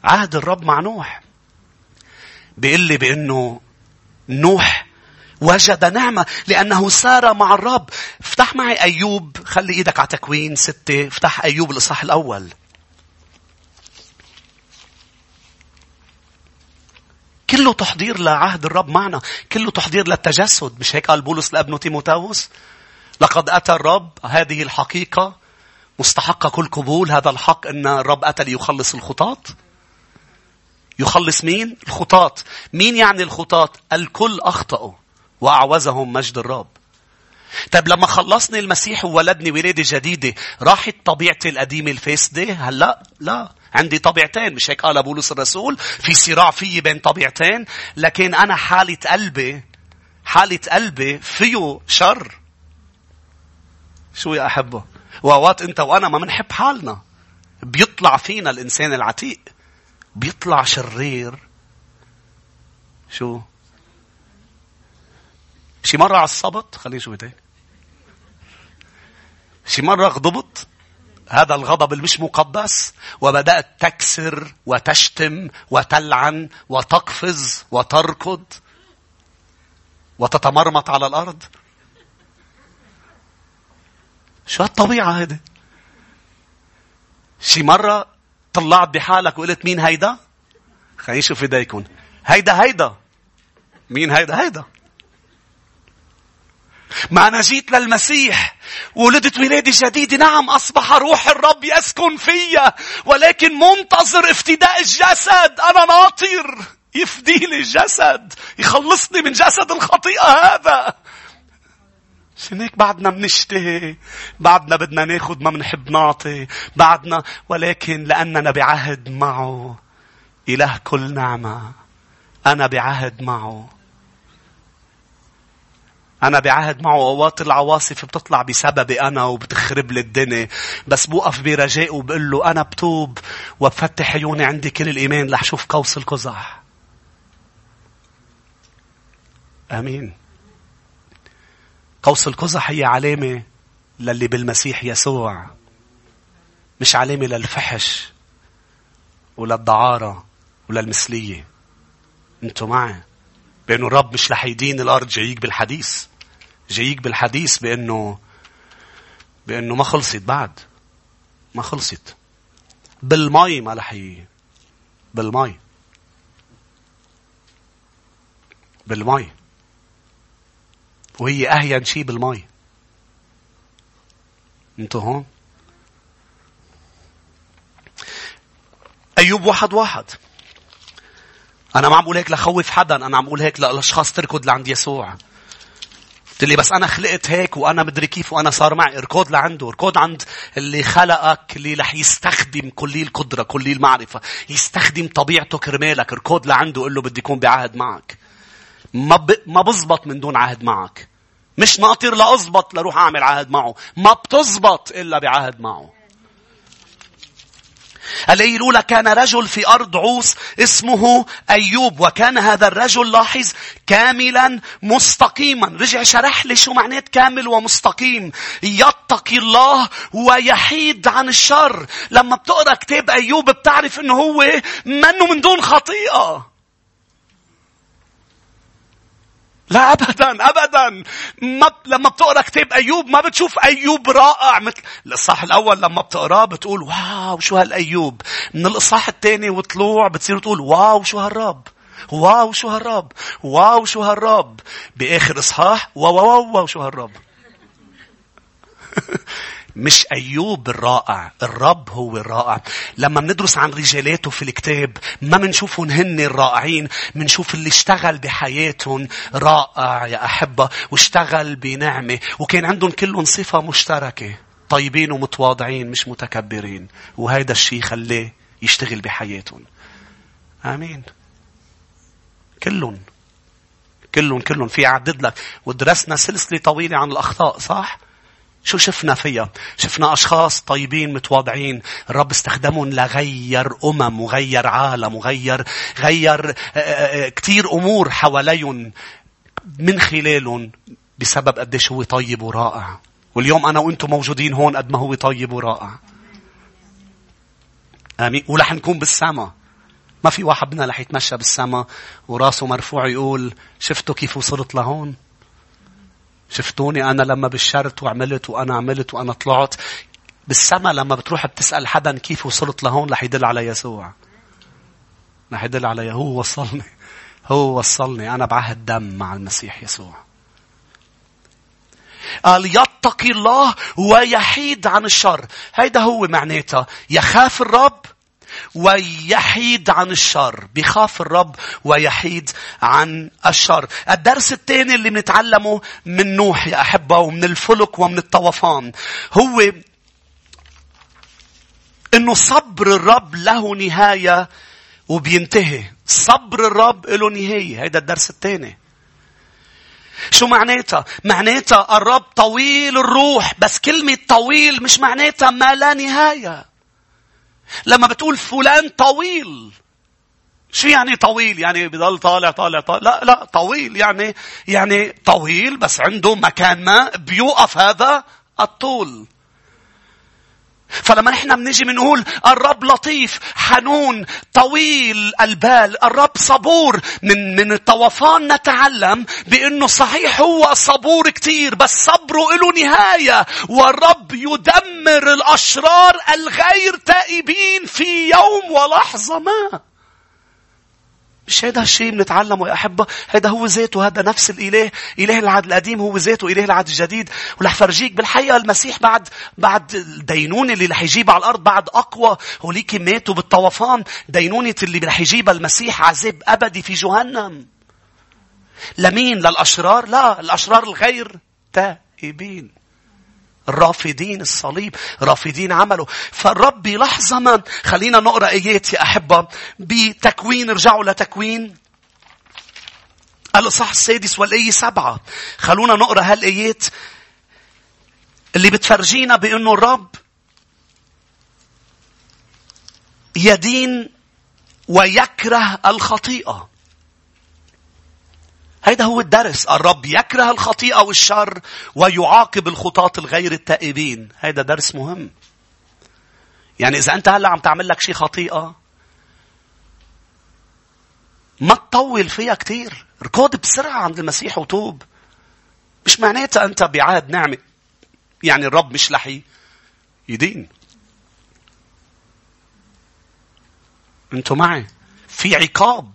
عهد الرب مع نوح. بيقول لي بأنه نوح وجد نعمة لأنه سار مع الرب. افتح معي أيوب. خلي إيدك على تكوين ستة. افتح أيوب الإصحاح الأول. كله تحضير لعهد الرب معنا. كله تحضير للتجسد. مش هيك قال بولس لابنه تيموتاوس؟ لقد أتى الرب هذه الحقيقة مستحقة كل قبول هذا الحق أن الرب أتى ليخلص الخطاط؟ يخلص مين؟ الخطاط. مين يعني الخطاط؟ الكل أخطأوا وأعوزهم مجد الرب. طيب لما خلصني المسيح وولدني ولادة جديدة راحت طبيعتي القديمة الفاسدة؟ هلا لا. عندي طبيعتين مش هيك قال بولس الرسول؟ في صراع فيي بين طبيعتين لكن أنا حالة قلبي حالة قلبي فيه شر. شو يا أحبه؟ وأوقات أنت وأنا ما بنحب حالنا. بيطلع فينا الإنسان العتيق. بيطلع شرير. شو؟ شي مرة عصبت خليني نشوف تاني. شي مرة غضبت هذا الغضب المش مقدس وبدأت تكسر وتشتم وتلعن وتقفز وتركض وتتمرمط على الأرض شو هالطبيعة هيدي؟ شي مرة طلعت بحالك وقلت مين هيدا؟ خلينا نشوف ايديكم. هيدا هيدا. مين هيدا؟ هيدا. ما أنا جيت للمسيح ولدت ولادة جديدة نعم أصبح روح الرب يسكن فيا ولكن منتظر افتداء الجسد أنا ناطر يفدي لي الجسد يخلصني من جسد الخطيئة هذا هيك بعدنا بنشتهي بعدنا بدنا ناخد ما بنحب نعطي بعدنا ولكن لأننا بعهد معه. إله كل نعمة. أنا بعهد معه. أنا بعهد معه. أوقات العواصف بتطلع بسببي أنا وبتخرب لي الدنيا. بس بوقف برجاء وبقول له أنا بتوب وبفتح عيوني عندي كل الإيمان رح شوف قوس القزح. آمين. قوس القزح هي علامة للي بالمسيح يسوع مش علامة للفحش وللدعارة وللمثلية. أنتوا معي؟ بأنه الرب مش رح يدين الأرض جاييك بالحديث. جاييك بالحديث بأنه بأنه ما خلصت بعد. ما خلصت. بالمي ما رح بالمي. بالمي. وهي أهين شيء بالمي أنتوا هون؟ أيوب واحد واحد. أنا ما عم بقول هيك لخوف حدا أنا عم بقول هيك للأشخاص تركض لعند يسوع. قلت لي بس أنا خلقت هيك وأنا مدري كيف وأنا صار معي اركض لعنده اركض عند اللي خلقك اللي رح يستخدم كلي القدرة كلي المعرفة. يستخدم طبيعته كرمالك اركض لعنده قل له بدي يكون بعهد معك. ما ب... ما بزبط من دون عهد معك. مش ناطر لأزبط لروح أعمل عهد معه. ما بتزبط إلا بعهد معه. الأولى كان رجل في أرض عوس اسمه أيوب وكان هذا الرجل لاحظ كاملا مستقيما. رجع شرح لي شو معنات كامل ومستقيم. يتقي الله ويحيد عن الشر. لما بتقرأ كتاب أيوب بتعرف أنه هو منه من دون خطيئة. لا أبدا أبدا. ما لما بتقرأ كتاب أيوب ما بتشوف أيوب رائع مثل الإصحاح الأول لما بتقرأه بتقول واو شو هالأيوب. من الإصحاح الثاني وطلوع بتصير تقول واو شو هالرب. wow شو هالرب. wow شو هالرب. بآخر إصحاح wow wow wow شو هالرب. مش أيوب الرائع الرب هو الرائع. لما بندرس عن رجالاته في الكتاب ما بنشوفهم هن الرائعين بنشوف اللي اشتغل بحياتهم رائع يا أحبة واشتغل بنعمة وكان عندهم كلهم صفة مشتركة. طيبين ومتواضعين مش متكبرين. وهذا الشيء خلاه يشتغل بحياتهم. آمين. كلهم. كلهم كلهم. في عدد لك. ودرسنا سلسلة طويلة عن الأخطاء صح؟ شو شفنا فيها؟ شفنا أشخاص طيبين متواضعين الرب استخدمهم لغير أمم وغير عالم وغير غير آه، آه، آه، كتير أمور حواليهم من خلالهم بسبب قديش هو طيب ورائع. واليوم أنا وأنتم موجودين هون قد ما هو طيب ورائع. آمين. ورح نكون بالسما. ما في واحد منا رح يتمشى بالسما وراسه مرفوع يقول شفتوا كيف وصلت لهون؟ شفتوني أنا لما بشرت وعملت وأنا عملت وأنا طلعت؟ بالسما لما بتروح بتسأل حدا كيف وصلت لهون رح يدل على يسوع. رح يدل على هو وصلني. هو وصلني. أنا بعهد دم مع المسيح يسوع. قال يتقي الله ويحيد عن الشر. هيدا هو معناتها. يخاف الرب ويحيد عن الشر. بيخاف الرب ويحيد عن الشر. الدرس الثاني اللي بنتعلمه من نوح يا أحبة ومن الفلك ومن الطوفان هو إنه صبر الرب له نهاية وبينتهي. صبر الرب له نهاية. هيدا الدرس الثاني شو معناتها؟ معناتها الرب طويل الروح بس كلمة طويل مش معناتها ما لا نهاية. لما بتقول فلان طويل شو يعني طويل؟ يعني بضل طالع طالع طالع لا لا طويل يعني يعني طويل بس عنده مكان ما بيوقف هذا الطول. فلما نحن بنيجي بنقول الرب لطيف حنون طويل البال الرب صبور من من الطوفان نتعلم بأنه صحيح هو صبور كتير بس صبره له نهاية والرب يدمر الأشرار الغير تائبين في يوم ولحظة ما. مش هذا الشيء بنتعلمه يا أحبة. هذا هو ذاته هذا نفس الإله. إله العهد القديم هو ذاته إله العهد الجديد. ورح فرجيك بالحقيقة المسيح بعد بعد الدينونة اللي رح يجيبها على الأرض بعد أقوى هوليك ماتوا بالطوفان. دينونة اللي رح يجيبها المسيح عذاب أبدي في جهنم. لمين؟ للأشرار؟ لا الأشرار الغير تائبين. الرافضين الصليب رافضين عمله. فالرب لحظة ما خلينا نقرأ آيات يا أحبة. بتكوين رجعوا لتكوين. الإصحاح السادس والآية سبعة. خلونا نقرأ هالآيات. اللي بتفرجينا بأنه الرب يدين ويكره الخطيئة. هذا هو الدرس. الرب يكره الخطيئة والشر ويعاقب الخطاة الغير التائبين. هذا درس مهم. يعني إذا أنت هلأ عم تعمل لك شيء خطيئة ما تطول فيها كتير. ركض بسرعة عند المسيح وتوب. مش معناتها أنت بعهد نعمة يعني الرب مش لحي يدين. أنتوا معي؟ في عقاب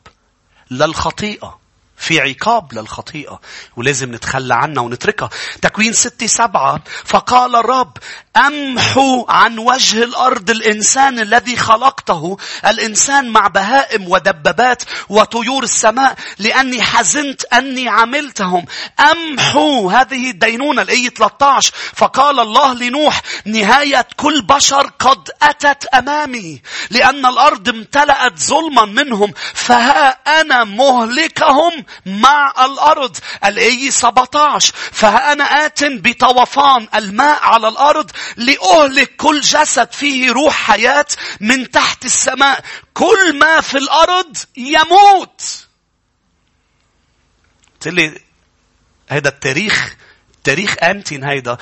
للخطيئة. في عقاب للخطيئة ولازم نتخلى عنها ونتركها. تكوين ستة سبعة فقال الرب أمحو عن وجه الأرض الإنسان الذي خلقته. الإنسان مع بهائم ودبابات وطيور السماء لأني حزنت أني عملتهم. أمحو هذه الدينونة الآية 13 فقال الله لنوح نهاية كل بشر قد أتت أمامي لأن الأرض امتلأت ظلما منهم فها أنا مهلكهم. مع الأرض. الآية 17 فأنا آت بطوفان الماء على الأرض لأهلك كل جسد فيه روح حياة من تحت السماء. كل ما في الأرض يموت. قلت لي هذا التاريخ تاريخ أمتين هيدا.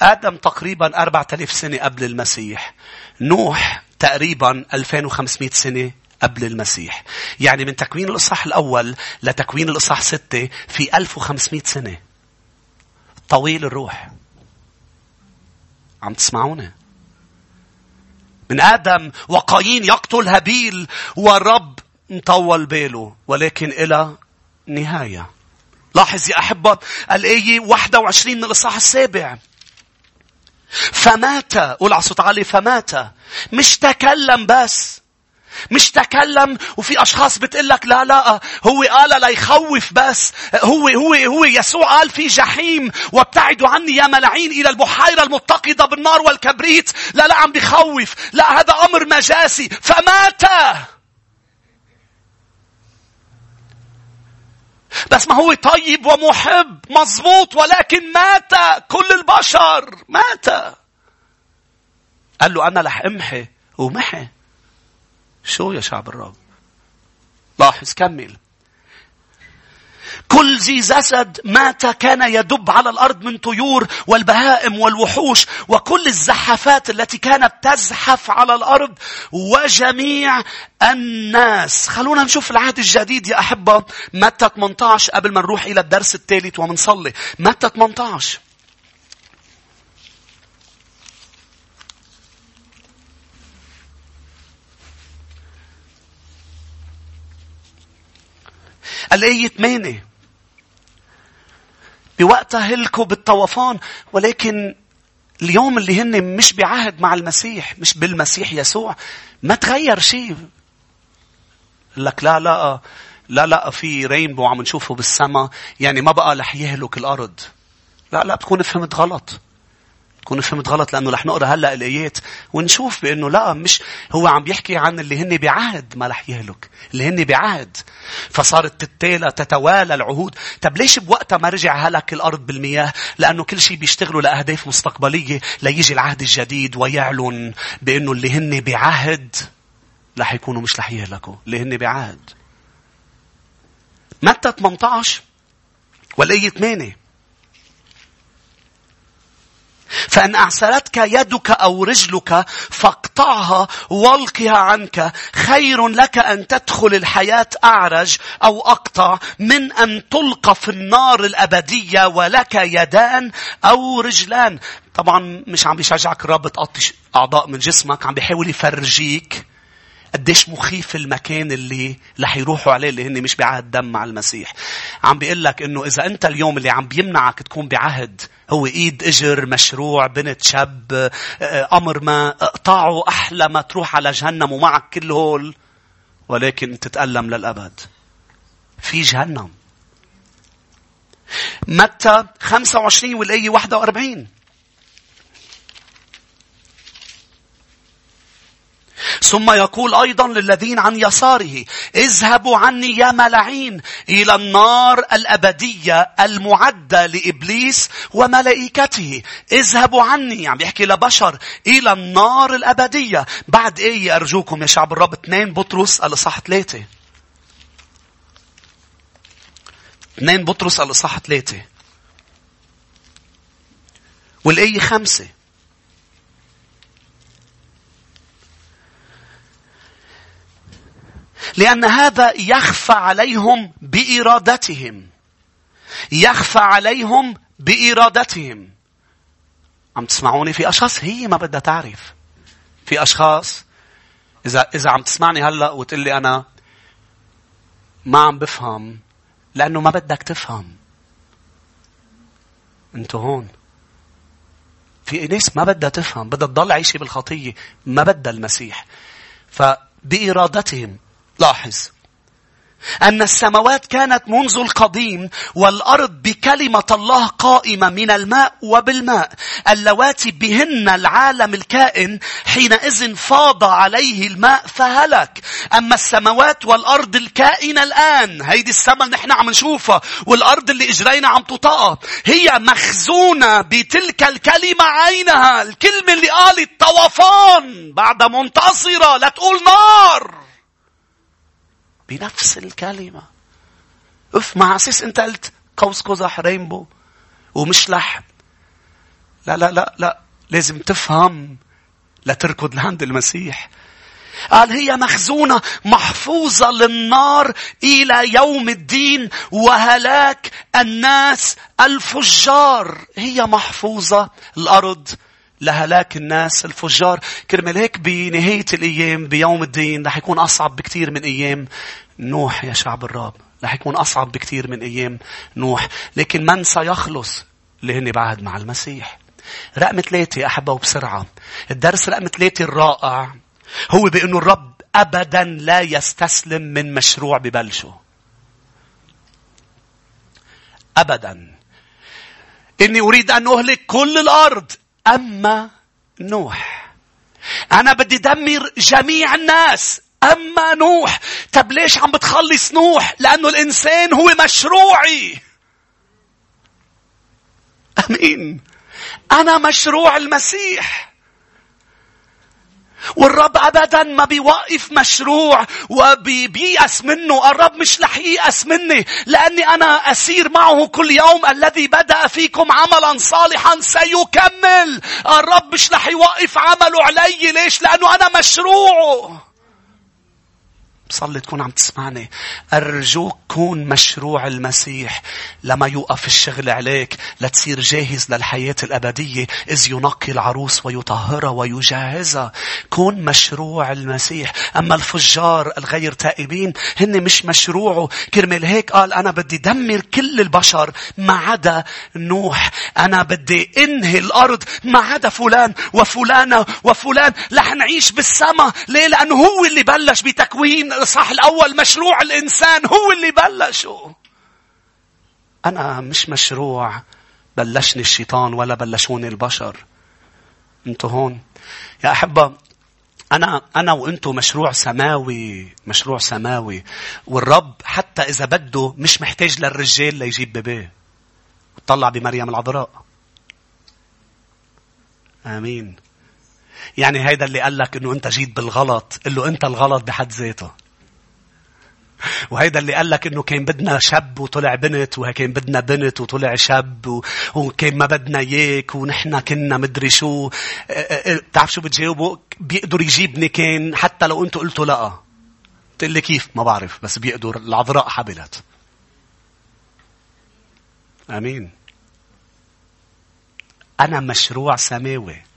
آدم تقريبا 4000 سنة قبل المسيح. نوح تقريبا 2500 سنة قبل المسيح. يعني من تكوين الإصحاح الأول لتكوين الإصحاح ستة في 1500 سنة. طويل الروح. عم تسمعوني؟ من آدم وقايين يقتل هابيل والرب مطول باله ولكن إلى نهاية. لاحظ يا أحبة الآية 21 من الإصحاح السابع. فمات قول على صوت عالي فمات مش تكلم بس مش تكلم وفي أشخاص بتقول لك لا لا هو قال ليخوف بس. هو هو هو يسوع قال في جحيم وابتعدوا عني يا ملاعين إلى البحيرة المتقدة بالنار والكبريت. لا لا عم بخوف. لا هذا أمر مجاسي. فمات. بس ما هو طيب ومحب مظبوط ولكن مات. كل البشر مات. قال له أنا رح امحي ومحي. شو يا شعب الرب؟ لاحظ كمل. كل ذي جسد مات كان يدب على الأرض من طيور والبهائم والوحوش وكل الزحافات التي كانت تزحف على الأرض وجميع الناس. خلونا نشوف العهد الجديد يا أحبة. متى 18 قبل ما نروح إلى الدرس الثالث ومنصلي. متى 18 الآية 8 بوقتها هلكوا بالطوفان ولكن اليوم اللي هن مش بعهد مع المسيح مش بالمسيح يسوع. ما تغير شيء. لك لا لا لا لا في رينبو عم نشوفه بالسماء. يعني ما بقى رح يهلك الأرض. لا لا بتكون فهمت غلط. تكون فهمت غلط لأنه رح نقرأ هلأ الآيات ونشوف بأنه لا مش هو عم بيحكي عن اللي هن بعهد ما رح يهلك اللي هن بعهد. فصارت تتالى تتوالى العهود. طب ليش بوقتها ما رجع هلك الأرض بالمياه؟ لأنه كل شيء بيشتغلوا لأهداف مستقبلية ليجي العهد الجديد ويعلن بأنه اللي هن بعهد رح يكونوا مش رح يهلكوا اللي هن بعهد. متى 18 والآية 8 فإن أعسرتك يدك أو رجلك فاقطعها وألقها عنك. خير لك أن تدخل الحياة أعرج أو أقطع من أن تلقى في النار الأبدية ولك يدان أو رجلان. طبعا مش عم بيشجعك الرب تقطش أعضاء من جسمك عم بيحاول يفرجيك. قديش مخيف المكان اللي رح يروحوا عليه اللي هن مش بعهد دم مع المسيح. عم بيقول لك إنه إذا أنت اليوم اللي عم بيمنعك تكون بعهد هو إيد إجر مشروع بنت شاب أمر ما اقطعه أحلى ما تروح على جهنم ومعك كل هول ولكن تتألم للأبد. في جهنم. متى 25 والآية 41 ثم يقول أيضا للذين عن يساره اذهبوا عني يا ملعين إلى النار الأبدية المعدة لإبليس وملائكته. اذهبوا عني يعني بيحكي لبشر إلى النار الأبدية. بعد إيه أرجوكم يا شعب الرب؟ اثنين بطرس الإصحاح ثلاثة. اثنين بطرس الإصحاح ثلاثة. والآية خمسة. لأن هذا يخفى عليهم بإرادتهم. يخفى عليهم بإرادتهم. عم تسمعوني في أشخاص هي ما بدها تعرف. في أشخاص إذا إذا عم تسمعني هلأ وتقول لي أنا ما عم بفهم لأنه ما بدك تفهم. أنتوا هون. في ناس ما بدها تفهم بدها تضل عايشة بالخطية ما بدها المسيح فبإرادتهم لاحظ. أن السماوات كانت منذ القديم والأرض بكلمة الله قائمة من الماء وبالماء. اللواتي بهن العالم الكائن حينئذ فاض عليه الماء فهلك. أما السماوات والأرض الكائنة الآن هيدي السماء اللي نحن عم نشوفها والأرض اللي إجرينا عم تطأ هي مخزونة بتلك الكلمة عينها الكلمة اللي قالت طوفان بعد منتصرة لا تقول نار. بنفس الكلمة. أف مع أساس أنت قلت قوس قزح رينبو ومش لحم. لا لا لا لا لازم تفهم لا تركض لعند المسيح. قال هي مخزونة محفوظة للنار إلى يوم الدين وهلاك الناس الفجار. هي محفوظة الأرض لهلاك الناس الفجار كرمال هيك بنهاية الأيام بيوم الدين رح يكون أصعب بكثير من أيام نوح يا شعب الرب رح يكون أصعب بكثير من أيام نوح. لكن من سيخلص؟ اللي هن بعد مع المسيح. رقم ثلاثة أحبة بسرعة الدرس رقم ثلاثة الرائع هو بأنه الرب أبدا لا يستسلم من مشروع ببلشه. أبدا. إني أريد أن أهلك كل الأرض. أما نوح. أنا بدي دمر جميع الناس. أما نوح. طب ليش عم بتخلص نوح؟ لأنه الإنسان هو مشروعي. أمين. أنا مشروع المسيح. والرب أبدا ما بيوقف مشروع وبييأس منه. الرب مش رح ييأس مني لأني أنا أسير معه كل يوم. الذي بدأ فيكم عملا صالحا سيكمل. الرب مش رح يوقف عمله علي. ليش؟ لأنه أنا مشروعه. بصلي تكون عم تسمعني. أرجوك كون مشروع المسيح لما يوقف الشغل عليك لتصير جاهز للحياة الأبدية إذ ينقي العروس ويطهرها ويجهزها. كون مشروع المسيح. أما الفجار الغير تائبين هن مش مشروعه كرمال هيك قال أنا بدي دمر كل البشر ما عدا نوح. أنا بدي إنهي الأرض ما عدا فلان وفلانة وفلان. رح نعيش بالسما. ليه؟ لأنه هو اللي بلش بتكوين الإصحاح الأول مشروع الإنسان هو اللي بلشه. أنا مش مشروع بلشني الشيطان ولا بلشوني البشر. أنتوا هون. يا أحبة أنا أنا وأنتوا مشروع سماوي مشروع سماوي والرب حتى إذا بده مش محتاج للرجال ليجيب بيبيه. طلع بمريم العذراء. آمين. يعني هيدا اللي قال لك إنه أنت جيت بالغلط قل له أنت الغلط بحد ذاته وهيدا اللي قال لك إنه كان بدنا شاب وطلع بنت وكان بدنا بنت وطلع شاب و... وكان ما بدنا إياك ونحن كنا مدري شو. بتعرف شو بتجاوبوا بيقدر يجيبني كان حتى لو أنتوا قلتوا لأ. بتقول لي كيف؟ ما بعرف بس بيقدر. العذراء حبلت. آمين. أنا مشروع سماوي.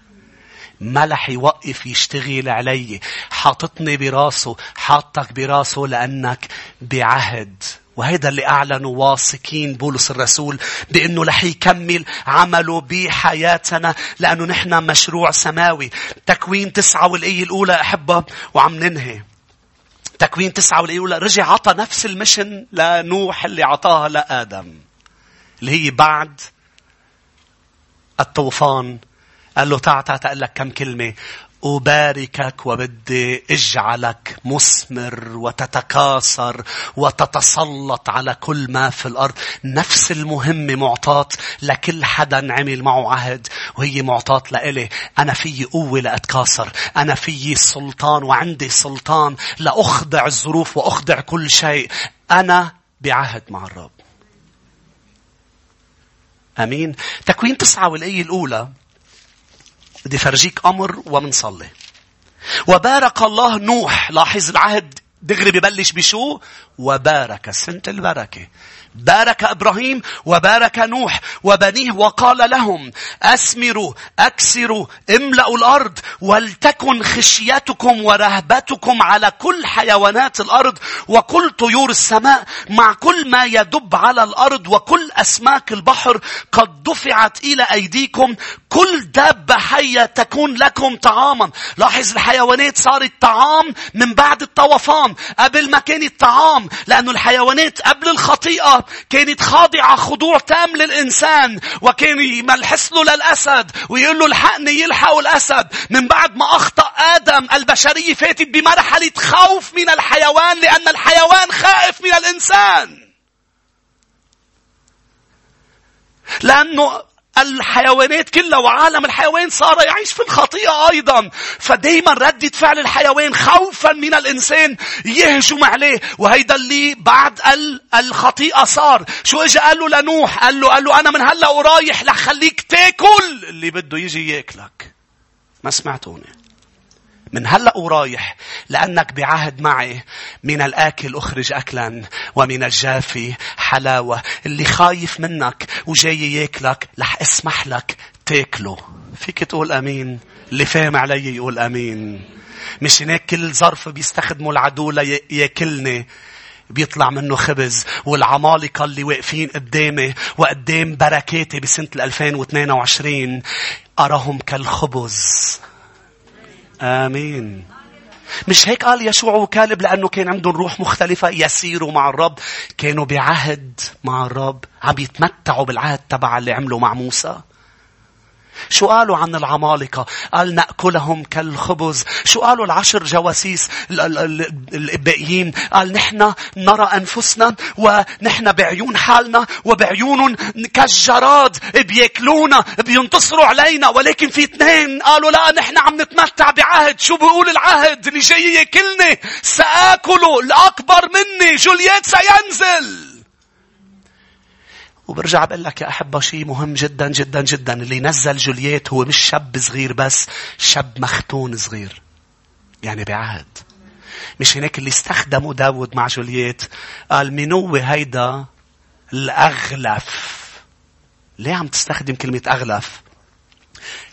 ما رح يوقف يشتغل علي. حاططني براسه حاطك براسه لأنك بعهد. وهذا اللي أعلنوا واثقين بولس الرسول بأنه رح يكمل عمله بحياتنا لأنه نحن مشروع سماوي. تكوين تسعة والآية الأولى أحبها وعم ننهي. تكوين تسعة والآية الأولى رجع عطى نفس المشن لنوح اللي عطاها لآدم اللي هي بعد الطوفان قال له تعال تعال أقول لك كم كلمة أباركك وبدي أجعلك مثمر وتتكاثر وتتسلط على كل ما في الأرض. نفس المهمة معطاة لكل حدا عمل معه عهد وهي معطاة لإلي. أنا في قوة لأتكاثر. أنا في سلطان وعندي سلطان لأخضع الظروف وأخضع كل شيء. أنا بعهد مع الرب. أمين. تكوين تسعة والآية الأولى بدي فرجيك أمر ومنصلي. وبارك الله نوح. لاحظ العهد دغري ببلش بشو؟ وبارك سنة البركة. بارك إبراهيم وبارك نوح وبنيه وقال لهم أسمروا أكسروا املأوا الأرض ولتكن خشيتكم ورهبتكم على كل حيوانات الأرض وكل طيور السماء مع كل ما يدب على الأرض وكل أسماك البحر قد دفعت إلى أيديكم كل دابة حية تكون لكم طعاما لاحظ الحيوانات صارت طعام من بعد الطوفان قبل ما كانت طعام لأنه الحيوانات قبل الخطيئة كانت خاضعة خضوع تام للإنسان وكان يملحس له للأسد ويقول له الحقني يلحقوا الأسد. من بعد ما أخطأ آدم البشرية فاتت بمرحلة خوف من الحيوان لأن الحيوان خائف من الإنسان. لأنه الحيوانات كلها وعالم الحيوان صار يعيش في الخطيئة أيضا. فدايما ردة فعل الحيوان خوفا من الإنسان يهجم عليه. وهيدا اللي بعد الخطيئة صار. شو اجى قال له لنوح. قال له قال له أنا من هلأ ورايح لخليك تاكل. اللي بده يجي ياكلك. ما سمعتوني من هلأ ورايح لأنك بعهد معي. من الآكل أخرج أكلا ومن الجافي حلاوة. اللي خايف منك وجاي ياكلك رح اسمح لك تاكله. فيك تقول أمين. اللي فاهم علي يقول أمين. مش هناك كل ظرف بيستخدموا العدو لياكلني. بيطلع منه خبز والعمالقة اللي واقفين قدامي وقدام بركاتي بسنة 2022 أراهم كالخبز. آمين. مش هيك قال يشوع وكالب لأنه كان عندهم روح مختلفة؟ يسيروا مع الرب. كانوا بعهد مع الرب. عم يتمتعوا بالعهد تبع اللي عملوا مع موسى. شو قالوا عن العمالقة؟ قال نأكلهم كالخبز. شو قالوا العشر جواسيس الباقيين؟ قال نحن نرى أنفسنا ونحن بعيون حالنا وبعيونهم كالجراد بياكلونا بينتصروا علينا ولكن في اثنين قالوا لا نحن عم نتمتع بعهد. شو بيقول العهد اللي جاي ياكلني؟ سآكله الأكبر مني جولييت سينزل. وبرجع بقول لك يا أحبة شيء مهم جدا جدا جدا. اللي نزل جولييت هو مش شاب صغير بس. شاب مختون صغير. يعني بعهد. مش هناك اللي استخدموا داود مع جولييت. قال منو هيدا الأغلف. ليه عم تستخدم كلمة أغلف؟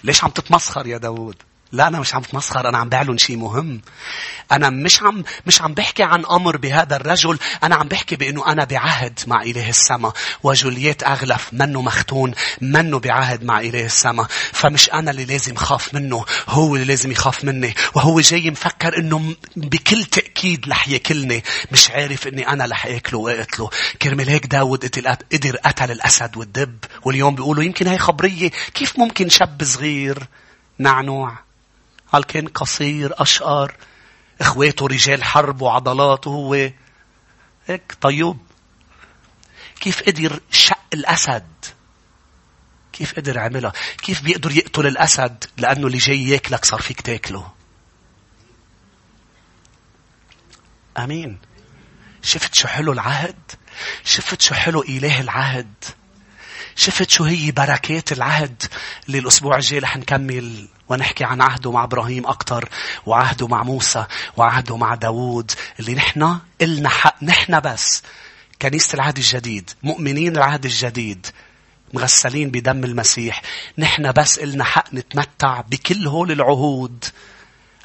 ليش عم تتمسخر يا داود؟ لا أنا مش عم بتمسخر أنا عم بعلن شيء مهم. أنا مش عم مش عم بحكي عن أمر بهذا الرجل أنا عم بحكي بأنه أنا بعهد مع إله السماء وجولييت أغلف منه مختون منه بعهد مع إله السماء فمش أنا اللي لازم خاف منه هو اللي لازم يخاف مني. وهو جاي مفكر أنه بكل تأكيد رح ياكلني. مش عارف أني أنا رح أكله وأقتله. كرمال هيك داود قدر قتل الأسد والدب. واليوم بيقولوا يمكن هي خبرية. كيف ممكن شاب صغير نعنوع قال كان قصير أشقر إخواته رجال حرب وعضلات وهو هيك طيوب. كيف قدر شق الأسد؟ كيف قدر عملها؟ كيف بيقدر يقتل الأسد؟ لأنه اللي جاي ياكلك صار فيك تاكله. أمين. شفت شو حلو العهد؟ شفت شو حلو إله العهد؟ شفت شو هي بركات العهد؟ اللي الأسبوع الجاي رح نكمل ونحكي عن عهده مع إبراهيم أكتر وعهده مع موسى وعهده مع داوود اللي نحن إلنا حق نحن بس. كنيسة العهد الجديد مؤمنين العهد الجديد مغسلين بدم المسيح. نحن بس إلنا حق نتمتع بكل هول العهود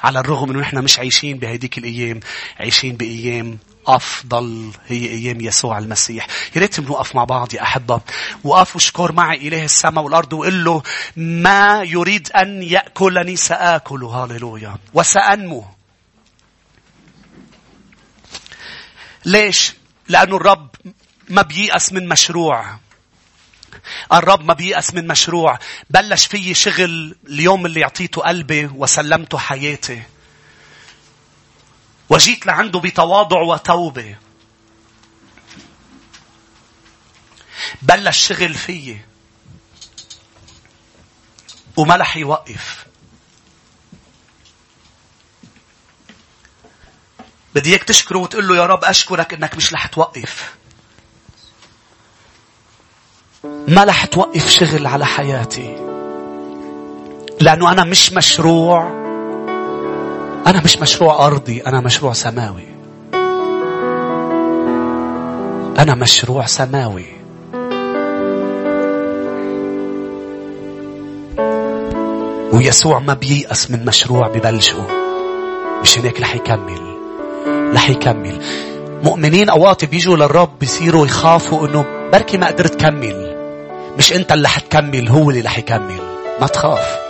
على الرغم إنه نحن مش عايشين بهديك الأيام عايشين بأيام أفضل هي أيام يسوع المسيح. يا ريت بنوقف مع بعض يا أحبة. وقف واشكر معي إله السماء والأرض وقل له ما يريد أن يأكلني سآكل. هاليلويا وسأنمو. ليش؟ لأنه الرب ما بييأس من مشروع. الرب ما بيأس من مشروع. بلش فيي شغل اليوم اللي أعطيته قلبي وسلمته حياتي. وجيت لعنده بتواضع وتوبة. بلش شغل فيي. وما رح يوقف. بدي إياك تشكره وتقول له يا رب أشكرك إنك مش رح توقف. ما رح توقف شغل على حياتي. لأنه أنا مش مشروع. أنا مش مشروع أرضي أنا مشروع سماوي. أنا مشروع سماوي. ويسوع ما بييأس من مشروع ببلشه. مش هيك رح يكمل. رح يكمل. مؤمنين أوقات بيجوا للرب بيصيروا يخافوا إنه بركي ما قدرت كمل. مش أنت اللي حتكمل هو اللي رح يكمل. ما تخاف.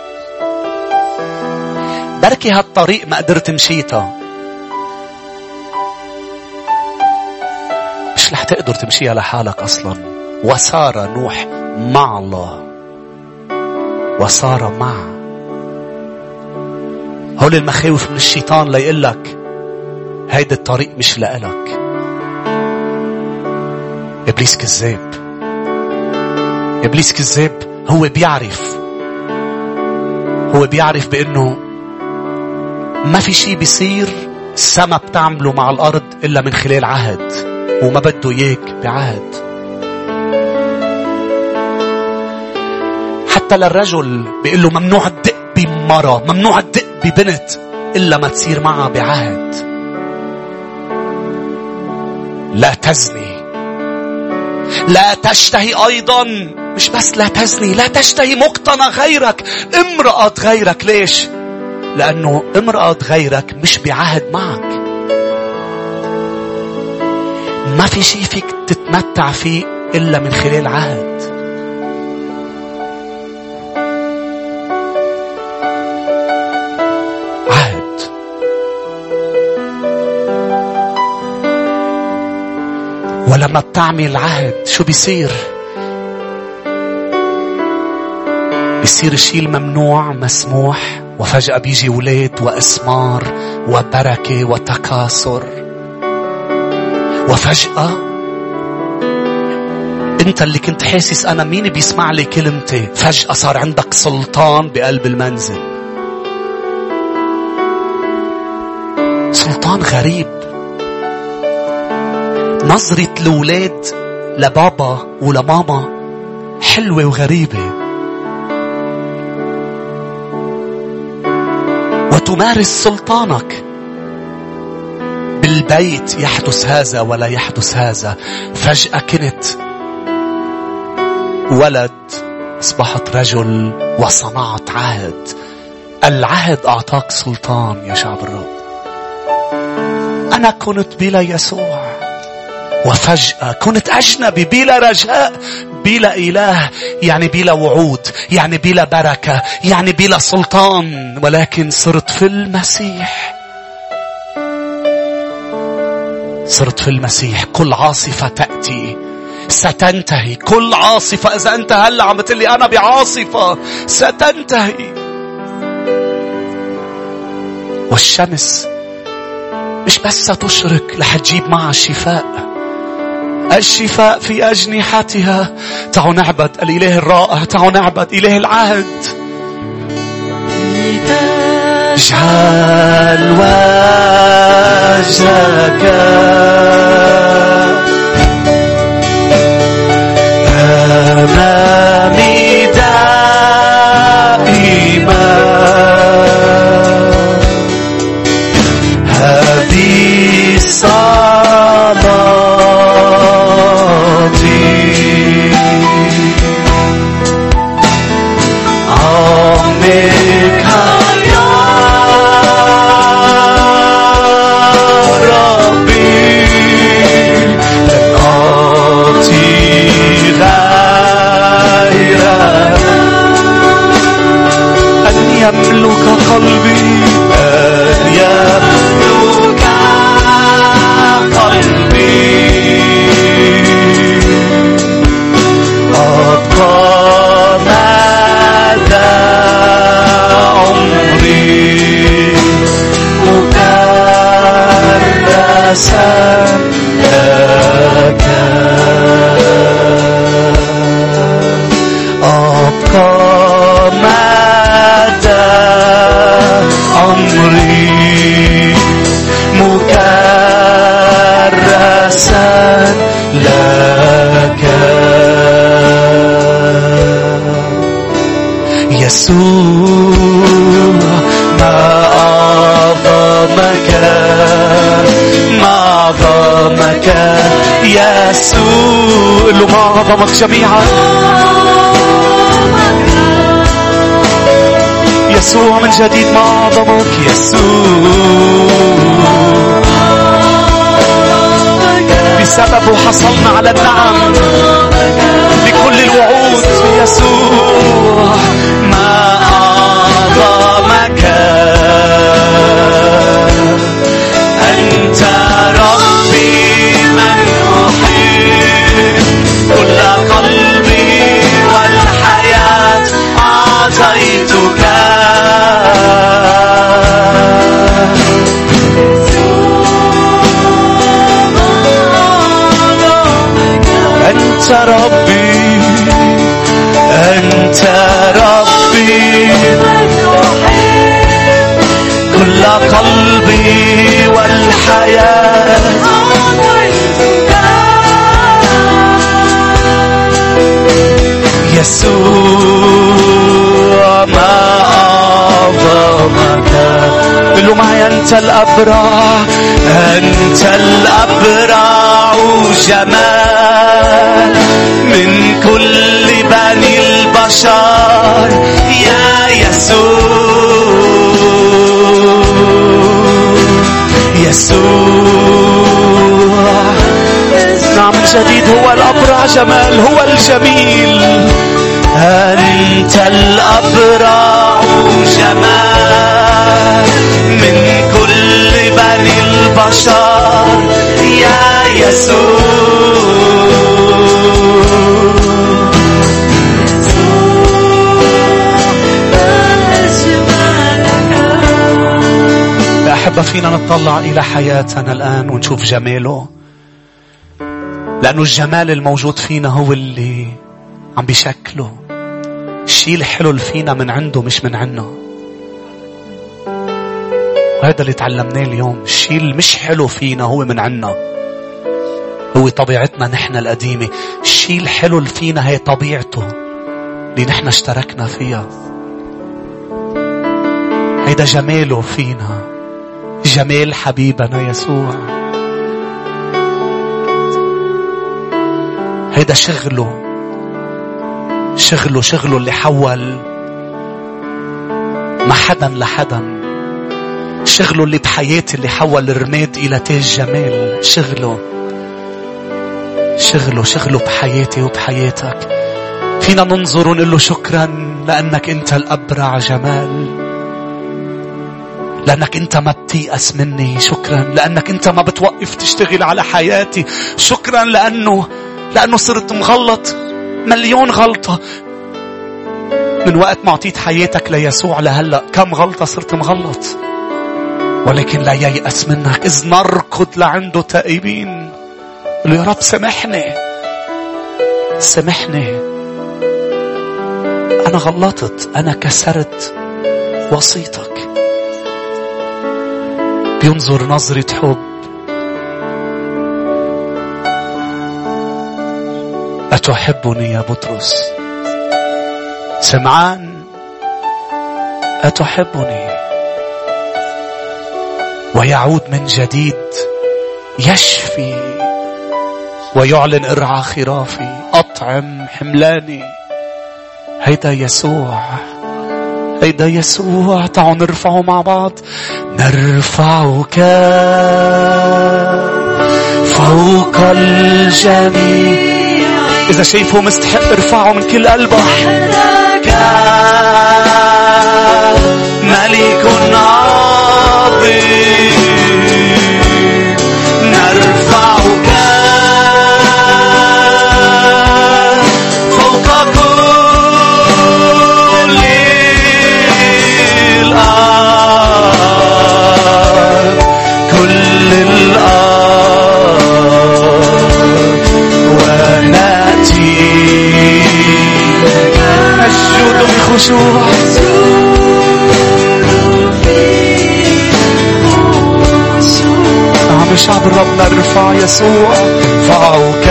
بركي هالطريق ما قدرت مشيتها. مش رح تقدر تمشيها لحالك أصلا. وصار نوح مع الله وصار مع. هول المخاوف من الشيطان ليقول لك هيدا الطريق مش لإلك. إبليس كذاب. إبليس كذاب هو بيعرف. هو بيعرف بأنه ما في شيء بيصير السما بتعمله مع الأرض إلا من خلال عهد وما بده إياك بعهد. حتى للرجل بيقول له ممنوع تدق بمرة ممنوع تدق ببنت إلا ما تصير معها بعهد. لا تزني. لا تشتهي أيضا. مش بس لا تزني لا تشتهي مقتنى غيرك امرأة غيرك. ليش؟ لأنه امرأة غيرك مش بعهد معك. ما في شيء فيك تتمتع فيه إلا من خلال عهد. عهد. ولما بتعمل عهد شو بيصير؟ بيصير الشيء الممنوع مسموح. وفجأة بيجي ولاد وإسمار وبركة وتكاثر. وفجأة انت اللي كنت حاسس أنا مين بيسمع لي كلمتي؟ فجأة صار عندك سلطان بقلب المنزل. سلطان غريب. نظرة الأولاد لبابا ولماما حلوة وغريبة. وتمارس سلطانك. بالبيت يحدث هذا ولا يحدث هذا. فجأة كنت ولد أصبحت رجل وصنعت عهد. العهد أعطاك سلطان يا شعب الرب. أنا كنت بلا يسوع وفجأة كنت أجنبي بلا رجاء. بلا إله يعني بلا وعود يعني بلا بركة يعني بلا سلطان. ولكن صرت في المسيح. صرت في المسيح. كل عاصفة تأتي. ستنتهي. كل عاصفة إذا أنت هلأ عم تقول أنا بعاصفة ستنتهي. والشمس مش بس ستشرق رح تجيب معها الشفاء. الشفاء في أجنحتها. تعالوا نعبد الإله الرائع تعالوا نعبد إله العهد. اجعل وجهك. أمامي دائما. هذه الصلاة له ما أعظمك جميعا يسوع من جديد ما أعظمك يسوع. بسببه حصلنا على النعم بكل الوعود يسوع. أنت ربي أنت ربي. كل قلبي والحياة. يسوع ما أعظمك. قل معي أنت الأبرع أنت الأبرع جمال. من كل بني البشر يا يسوع. يسوع. نعم من جديد هو الأبرع جمال هو الجميل. أنت الأبرع جمال؟ من كل بني البشر يا يسوع. أحبة فينا نطلع إلى حياتنا الآن ونشوف جماله. لأنه الجمال الموجود فينا هو اللي عم بيشكله. الشيء الحلو اللي فينا من عنده مش من عنا وهذا اللي تعلمناه اليوم. الشيء اللي مش حلو فينا هو من عنا هو طبيعتنا نحن القديمة. الشيء الحلو اللي فينا هي طبيعته اللي نحن اشتركنا فيها. هيدا جماله فينا. جمال حبيبنا يسوع. هيدا شغله شغله شغله اللي حول ما حدا لحدا. شغله اللي بحياتي اللي حول الرماد إلى تاج جمال شغله شغله شغله بحياتي وبحياتك. فينا ننظر ونقول له شكرا لأنك أنت الأبرع جمال. لأنك أنت ما بتيأس مني شكرا. لأنك أنت ما بتوقف تشتغل على حياتي شكرا. لأنه لأنه صرت مغلط مليون غلطة. من وقت ما أعطيت حياتك ليسوع لهلأ كم غلطة صرت مغلط. ولكن لا ييأس منك. إذ نركض لعنده تائبين. يا رب سامحني. سامحني. أنا غلطت أنا كسرت وصيتك بينظر نظرة حب. أتحبني يا بطرس؟ سمعان أتحبني؟ ويعود من جديد يشفي. ويعلن إرعى خرافي أطعم حملاني. هيدا يسوع هيدا يسوع تعالوا نرفعه مع بعض. نرفعك فوق الجميع. إذا شايفه مستحق ارفعه من كل قلبك ملك نسجد بخشوع شعب الرب نرفع يسوع. فوق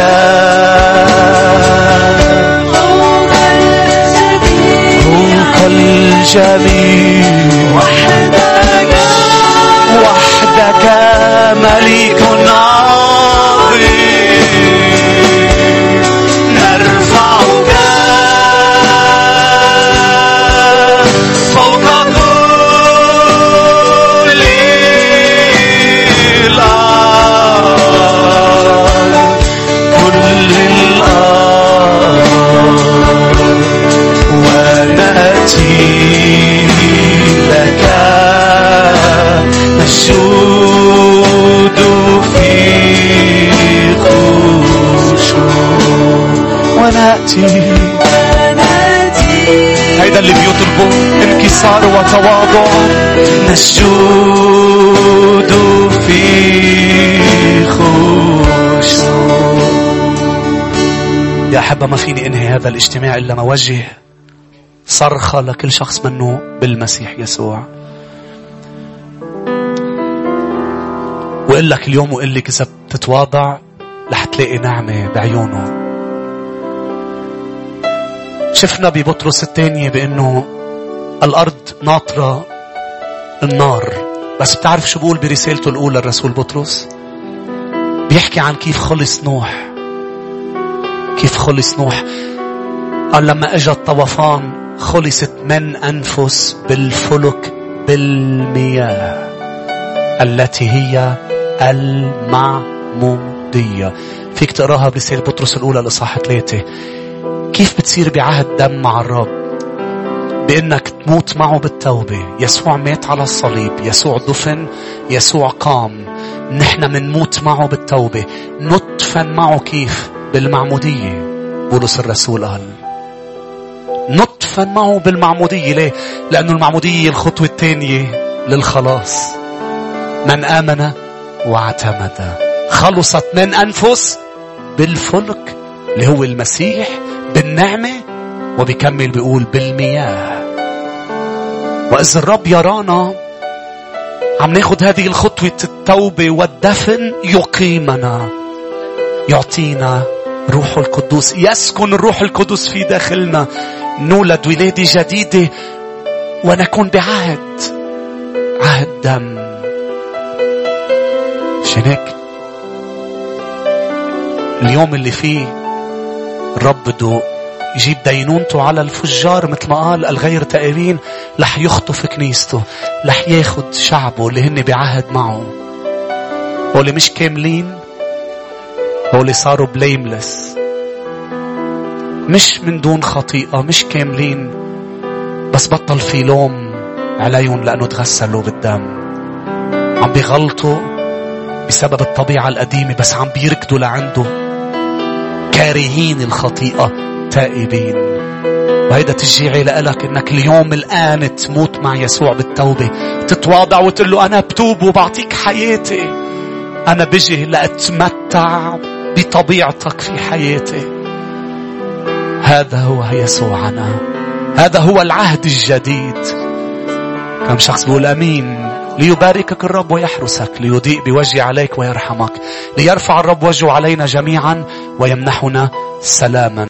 فوق الجميع. وحدك وحدك ملك هيدا اللي بيطلبه انكسار وتواضع. نسجد في خشوع. يا أحبة ما فيني أنهي هذا الاجتماع إلا ما وجه صرخة لكل شخص منه بالمسيح يسوع. وقل لك اليوم وقل لك إذا بتتواضع رح تلاقي نعمة بعيونه. شفنا ببطرس الثانية بأنه الأرض ناطرة النار. بس بتعرف شو بقول برسالته الأولى الرسول بطرس؟ بيحكي عن كيف خلص نوح. كيف خلص نوح؟ قال لما اجى الطوفان خلصت من أنفس بالفلك بالمياه التي هي المعمودية. فيك تقراها برسالة بطرس الأولى الإصحاح ثلاثة. كيف بتصير بعهد دم مع الرب؟ بأنك تموت معه بالتوبة. يسوع مات على الصليب. يسوع دفن. يسوع قام. نحن منموت معه بالتوبة. نطفن معه كيف؟ بالمعمودية. بولس الرسول قال نطفن معه بالمعمودية. ليه؟ لأنه المعمودية الخطوة الثانية للخلاص. من آمن واعتمد. خلصت من أنفس بالفلك اللي هو المسيح بالنعمة وبيكمل بيقول بالمياه. وإذا الرب يرانا عم ناخد هذه الخطوة التوبة والدفن يقيمنا يعطينا روح القدوس. يسكن الروح القدس في داخلنا. نولد ولادة جديدة ونكون بعهد عهد دم. شنك اليوم اللي فيه الرب بده يجيب دينونته على الفجار مثل ما قال الغير تائبين. رح يخطف كنيسته رح ياخد شعبه اللي هن بعهد معه. واللي مش كاملين واللي صاروا بليملس مش من دون خطيئة مش كاملين. بس بطل في لوم عليهم لأنه تغسلوا بالدم. عم بيغلطوا. بسبب الطبيعة القديمة بس عم بيركضوا لعنده. كارهين الخطيئة تائبين. وهيدا تشجيعي لك إنك اليوم الآن تموت مع يسوع بالتوبة. تتواضع وتقول له أنا بتوب وبعطيك حياتي. أنا بجي لأتمتع بطبيعتك في حياتي. هذا هو يسوعنا. هذا هو العهد الجديد. كم شخص بيقول آمين. ليباركك الرب ويحرسك ليضيء بوجهه عليك ويرحمك ليرفع الرب وجهه علينا جميعا ويمنحنا سلاما.